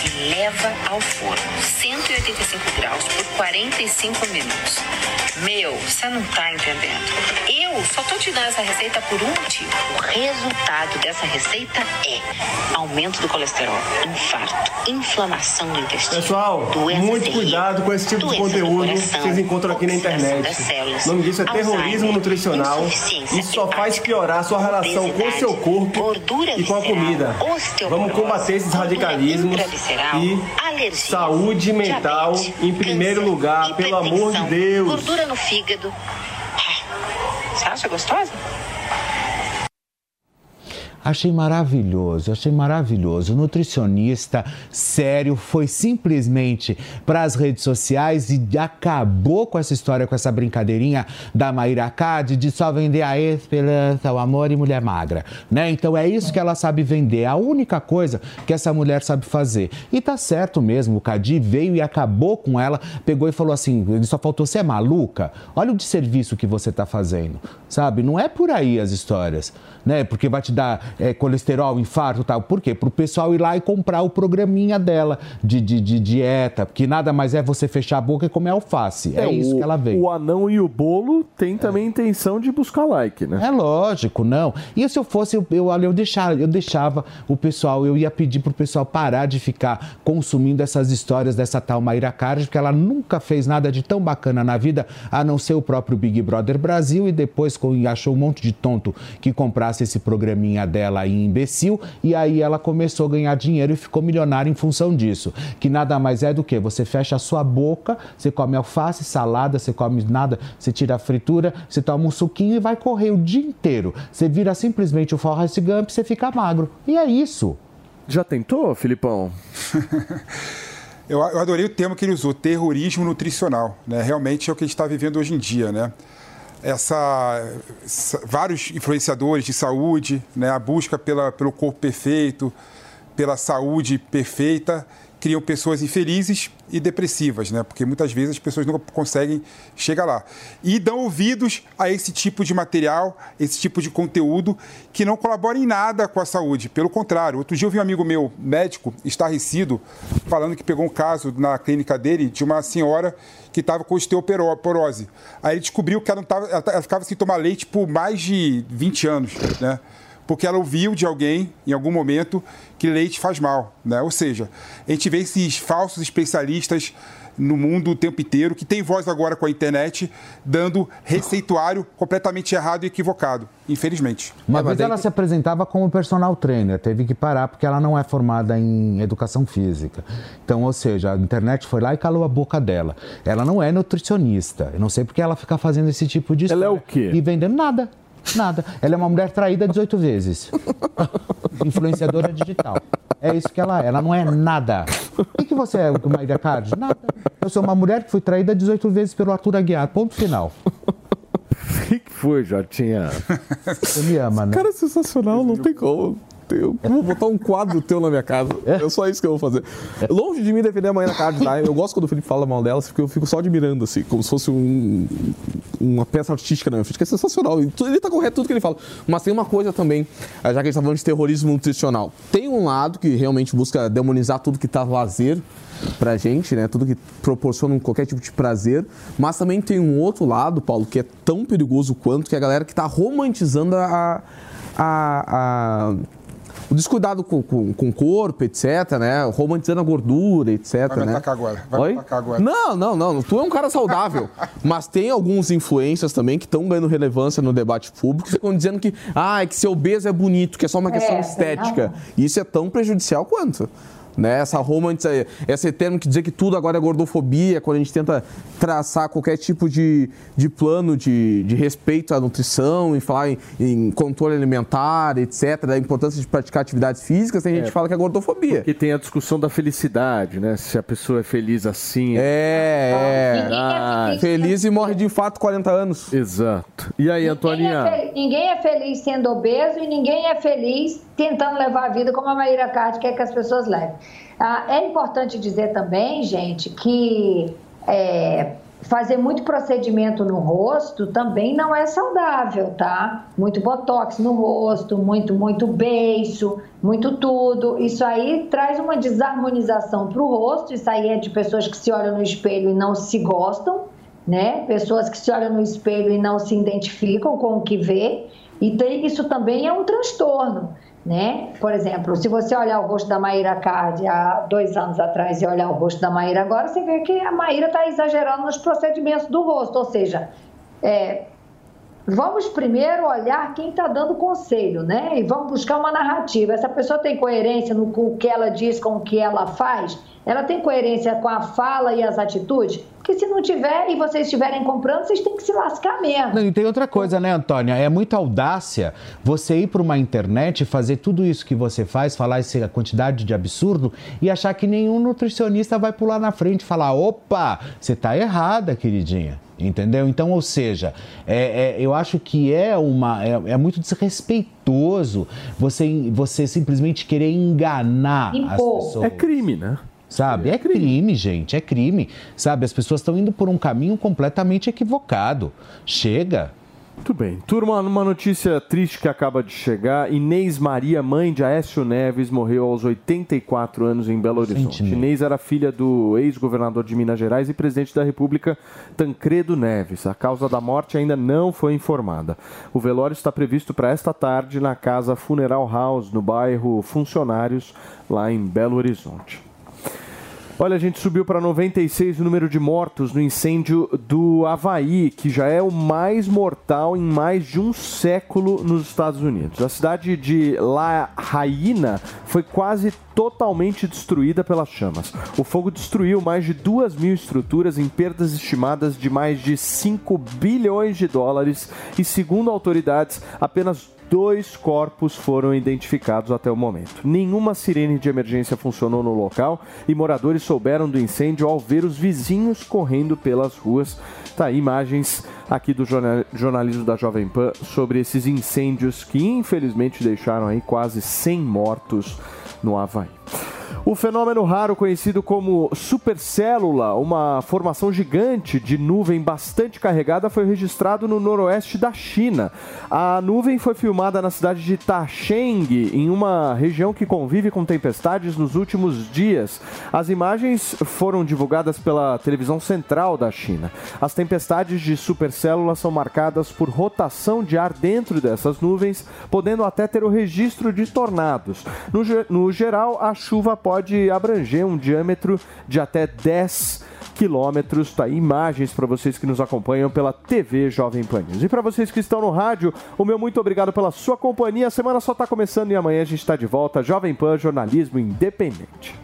que leva ao forno, 185 graus por 45 minutos. Meu, você não tá entendendo. Eu só tô te dando essa receita por um motivo. O resultado dessa receita é aumento do colesterol, infarto, inflamação do intestino. Pessoal, muito terrível, cuidado com esse tipo de conteúdo que coração, vocês encontram aqui na internet. células, O nome disso é terrorismo nutricional. Isso só faz piorar a sua relação com o seu corpo e com a comida. Vamos combater esses radicalismos e alergia, saúde mental em primeiro lugar, pelo amor de Deus. Gordura no fígado. Você acha gostosa? Achei maravilhoso, achei maravilhoso. O nutricionista sério foi simplesmente para as redes sociais e acabou com essa história, com essa brincadeirinha da Maíra Card de só vender a esperança, o amor e mulher magra, né? Então é isso que ela sabe vender, é a única coisa que essa mulher sabe fazer. E tá certo mesmo, o Cadi veio e acabou com ela, pegou e falou assim: ele só faltou ser maluca. Olha o desserviço que você tá fazendo, sabe? Não é por aí as histórias, né? Porque vai te dar é, colesterol, infarto tal. Por quê? Para o pessoal ir lá e comprar o programinha dela de, de, de dieta, porque nada mais é você fechar a boca e comer alface. É, isso o, que ela veio. O anão e o bolo tem também a intenção de buscar like, né? É lógico, não. E se eu fosse, eu, eu, eu, deixava, eu deixava o pessoal, eu ia pedir pro pessoal parar de ficar consumindo essas histórias dessa tal Maíra Cardi, porque ela nunca fez nada de tão bacana na vida, a não ser o próprio Big Brother Brasil, e depois achou um monte de tonto que comprasse esse programinha dela aí imbecil, e aí ela começou a ganhar dinheiro e ficou milionária em função disso. Que nada mais é do que você fecha a sua boca, você come alface, salada, você come nada, você tira a fritura, você toma um suquinho e vai correr o dia inteiro. Você vira simplesmente o Forrest Gump e você fica magro. E é isso. Já tentou, Filipão? [laughs] eu, eu adorei o termo que ele usou, terrorismo nutricional. Né? Realmente é o que a gente está vivendo hoje em dia, né? Essa, essa, vários influenciadores de saúde, né, a busca pela, pelo corpo perfeito, pela saúde perfeita, criam pessoas infelizes e depressivas, né? Porque muitas vezes as pessoas não conseguem chegar lá. E dão ouvidos a esse tipo de material, esse tipo de conteúdo que não colabora em nada com a saúde. Pelo contrário, outro dia eu vi um amigo meu, médico, estarrecido, falando que pegou um caso na clínica dele de uma senhora que estava com osteoporose. Aí ele descobriu que ela, não tava, ela ficava sem tomar leite por mais de 20 anos, né? Porque ela ouviu de alguém, em algum momento, que leite faz mal. Né? Ou seja, a gente vê esses falsos especialistas no mundo o tempo inteiro, que tem voz agora com a internet, dando receituário completamente errado e equivocado, infelizmente. Uma é, vez ela se apresentava como personal trainer, teve que parar porque ela não é formada em educação física. Então, ou seja, a internet foi lá e calou a boca dela. Ela não é nutricionista. Eu não sei porque ela fica fazendo esse tipo de Ela é o quê? E vendendo nada. Nada. Ela é uma mulher traída 18 vezes. [laughs] Influenciadora digital. É isso que ela é. Ela não é nada. O que, você é, Maíra Cardi? Nada. Eu sou uma mulher que foi traída 18 vezes pelo Arthur Aguiar. Ponto final. [laughs] O que, que foi, Jotinha? Você me ama, né? Cara, é sensacional, não tem como. Eu vou botar um quadro teu na minha casa. É só isso que eu vou fazer. Longe de mim defender a Maíra Cardi, tá? Eu gosto quando o Felipe fala mal dela, porque eu fico só admirando, assim, como se fosse um, uma peça artística na minha frente, que é sensacional. Ele tá correto tudo que ele fala. Mas tem uma coisa também, já que a gente tá falando de terrorismo nutricional. Tem um lado que realmente busca demonizar tudo que tá lazer pra gente, né? Tudo que proporciona qualquer tipo de prazer. Mas também tem um outro lado, Paulo, que é tão perigoso quanto, que é a galera que tá romantizando a, a, a o descuidado com, com, com, o corpo, etc, né? Romantizando a gordura, etc. Vai me né? atacar agora. Vai Oi? me atacar agora. Não, não, não. Tu é um cara saudável. mas tem alguns influencers também que estão ganhando relevância no debate público, ficam dizendo que, ah, é que ser obeso é bonito, que é só uma questão É, estética. Isso é tão prejudicial quanto. Né? Essa romantização, esse termo que dizer que tudo agora é gordofobia, quando a gente tenta traçar qualquer tipo de, de plano de, de respeito à nutrição e falar em, em controle alimentar, etc., da importância de praticar atividades físicas, tem gente que fala que é gordofobia. Porque tem a discussão da felicidade, né? Se a pessoa é feliz assim. É, é. Ah, Feliz e morre de infarto 40 anos. Exato. E aí, Ninguém é, Antoninha? fel- ninguém é feliz sendo obeso e ninguém é feliz tentando levar a vida como a Maíra Cardi quer que as pessoas levem. Ah, é importante dizer também, gente, que é, fazer muito procedimento no rosto também não é saudável, tá? Muito botox no rosto, muito, muito beijo, muito tudo. Isso aí traz uma desarmonização para o rosto. Isso aí é de pessoas que se olham no espelho e não se gostam, né? Pessoas que se olham no espelho e não se identificam com o que vê. E tem, isso também é um transtorno. Né? Por exemplo, se você olhar o rosto da Maíra Cardi há dois anos atrás e olhar o rosto da Maíra agora, você vê que a Maíra está exagerando nos procedimentos do rosto. Ou seja, é, vamos primeiro olhar quem está dando conselho, né? E vamos buscar uma narrativa. Essa pessoa tem coerência no que ela diz com o que ela faz? Ela tem coerência com a fala e as atitudes? Porque se não tiver e vocês estiverem comprando, vocês têm que se lascar mesmo. Não, e tem outra coisa, né, Antônia? É muita audácia você ir para uma internet, fazer tudo isso que você faz, falar essa quantidade de absurdo e achar que nenhum nutricionista vai pular na frente e falar: opa, você está errada, queridinha. Entendeu? Então, ou seja, é, é, eu acho que é uma é, é, muito desrespeitoso você, você simplesmente querer enganar Impor. as pessoas. É crime, né? Sabe? É crime, gente, é crime. Sabe? As pessoas estão indo por um caminho completamente equivocado. Chega. Muito bem. Turma, uma notícia triste que acaba de chegar. Inês Maria, mãe de Aécio Neves, morreu aos 84 anos em Belo Horizonte. Inês era filha do ex-governador de Minas Gerais e presidente da República, Tancredo Neves. A causa da morte ainda não foi informada. O velório está previsto para esta tarde na casa Funeral House, no bairro Funcionários, lá em Belo Horizonte. Olha, a gente subiu para 96 o número de mortos no incêndio do Havaí, que já é o mais mortal em mais de um século nos Estados Unidos. A cidade de La Raina foi quase totalmente destruída pelas chamas. O fogo destruiu mais de duas mil estruturas em perdas estimadas de mais de 5 bilhões de dólares e, segundo autoridades, apenas Dois corpos foram identificados até o momento. Nenhuma sirene de emergência funcionou no local e moradores souberam do incêndio ao ver os vizinhos correndo pelas ruas. Tá aí imagens aqui do jornalismo da Jovem Pan sobre esses incêndios que infelizmente deixaram aí quase 100 mortos no Havaí. O fenômeno raro conhecido como supercélula, uma formação gigante de nuvem bastante carregada, foi registrado no noroeste da China. A nuvem foi filmada na cidade de Tasheng, em uma região que convive com tempestades nos últimos dias. As imagens foram divulgadas pela televisão central da China. As tempestades de supercélula são marcadas por rotação de ar dentro dessas nuvens, podendo até ter o registro de tornados. No, no geral, a chuva pode abranger um diâmetro de até 10 quilômetros. Tá aí imagens para vocês que nos acompanham pela TV Jovem Pan News. E para vocês que estão no rádio, o meu muito obrigado pela sua companhia. A semana só está começando e amanhã a gente está de volta. Jovem Pan Jornalismo Independente.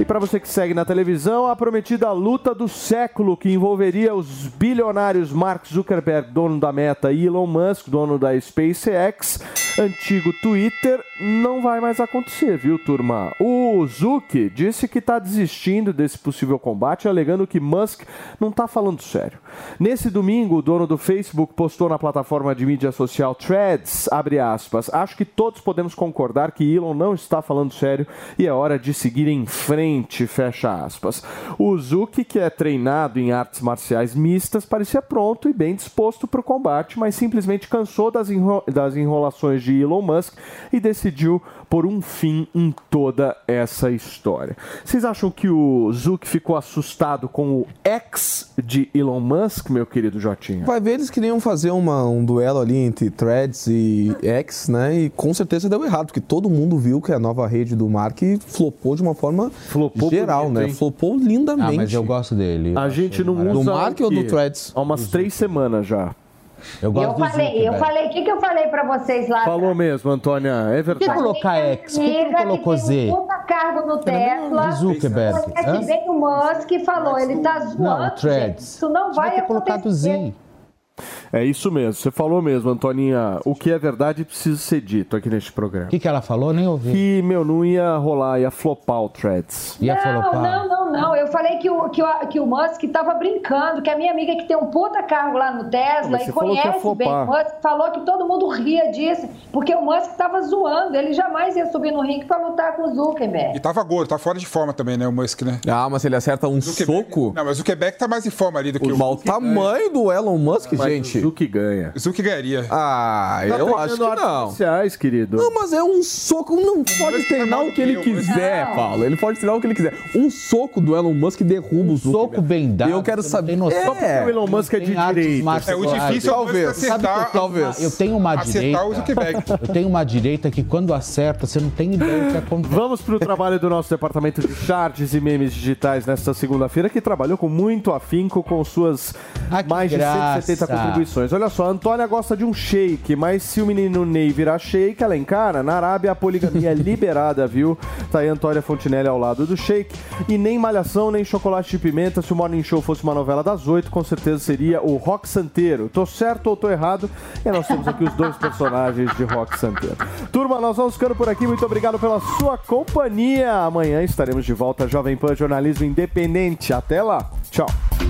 E para você que segue na televisão, a prometida luta do século que envolveria os bilionários Mark Zuckerberg, dono da Meta, e Elon Musk, dono da SpaceX, antigo Twitter, não vai mais acontecer, viu, turma? O Zuck disse que está desistindo desse possível combate, alegando que Musk não está falando sério. Nesse domingo, o dono do Facebook postou na plataforma de mídia social Threads, abre aspas, acho que todos podemos concordar que Elon não está falando sério e é hora de seguir em frente, fecha aspas. O Zuck, que é treinado em artes marciais mistas, parecia pronto e bem disposto para o combate, mas simplesmente cansou das, enro das enrolações de Elon Musk e decidiu por um fim em toda essa história. Vocês acham que o Zuck ficou assustado com o ex de Elon Musk, meu querido Jotinha? Vai ver, eles queriam fazer uma, um duelo ali entre Threads e X, né? E com certeza deu errado, porque todo mundo viu que a nova rede do Mark flopou de uma forma flopou geral, bonito, né? Hein? Flopou lindamente. Ah, mas eu gosto dele. A gente não usa do Mark ou do Threads? Há umas três semanas já. Eu, gosto eu falei, Zuc, eu falei, o que, que eu falei pra vocês lá? Falou mesmo, Antônia, é verdade. Por que colocar X? Por que não colocou Z? Um cargo no Tesla. Zuckerberg. Veio o Musk e falou, ele tá zoando. Não, Threads. Isso não vai ter colocado Z. É isso mesmo, você falou mesmo, Antoninha. O que é verdade precisa ser dito aqui neste programa. O que, que ela falou? Nem ouvi. Que, meu, não ia rolar, ia flopar o Threads. Ia não, flopar. não, não, não. Eu falei que o, que o, que o Musk estava brincando, que a minha amiga que tem um puta carro lá no Tesla e conhece bem o Musk, falou que todo mundo ria disso, porque o Musk estava zoando. Ele jamais ia subir no ringue para lutar com o Zuckerberg. E tava gordo, tá fora de forma também, né, o Musk, né? Ah, mas ele acerta um Zuckerberg, soco. Não, mas o Zuckerberg tá mais em forma ali do que o. O, o tamanho do Elon Musk, gente. Gente, Zuki ganha. Zuki ganharia. Ah, tá eu acho que não. Sociais, querido. Não, mas é um soco. Não pode treinar é o que ele quiser, não. Paulo. Ele pode treinar o que ele quiser. Um soco do Elon Musk derruba um o Zuki. Soco bem dado. Eu quero saber. É, só porque o Elon Musk é de direita. É o difícil é talvez. Acertar, talvez. Eu tenho uma direita. O Zuckerberg. Eu tenho uma direita que quando acerta, você não tem ideia do que acontece. Vamos pro trabalho do nosso departamento de charts e memes digitais nesta segunda-feira, que trabalhou com muito afinco com suas ah, mais graça. de 170 tá. contribuições. Olha só, a Antônia gosta de um shake, mas se o menino Ney virar shake, ela encara. Na Arábia, a poligamia é [laughs] liberada, viu? Tá aí a Antônia Fontinelli ao lado do shake. E nem malhação, nem chocolate de pimenta. Se o Morning Show fosse uma novela das oito, com certeza seria o Rock Santeiro. Tô certo ou tô errado? E nós temos aqui os dois personagens de Rock Santeiro. Turma, nós vamos ficando por aqui. Muito obrigado pela sua companhia. Amanhã estaremos de volta. Jovem Pan Jornalismo Independente. Até lá. Tchau.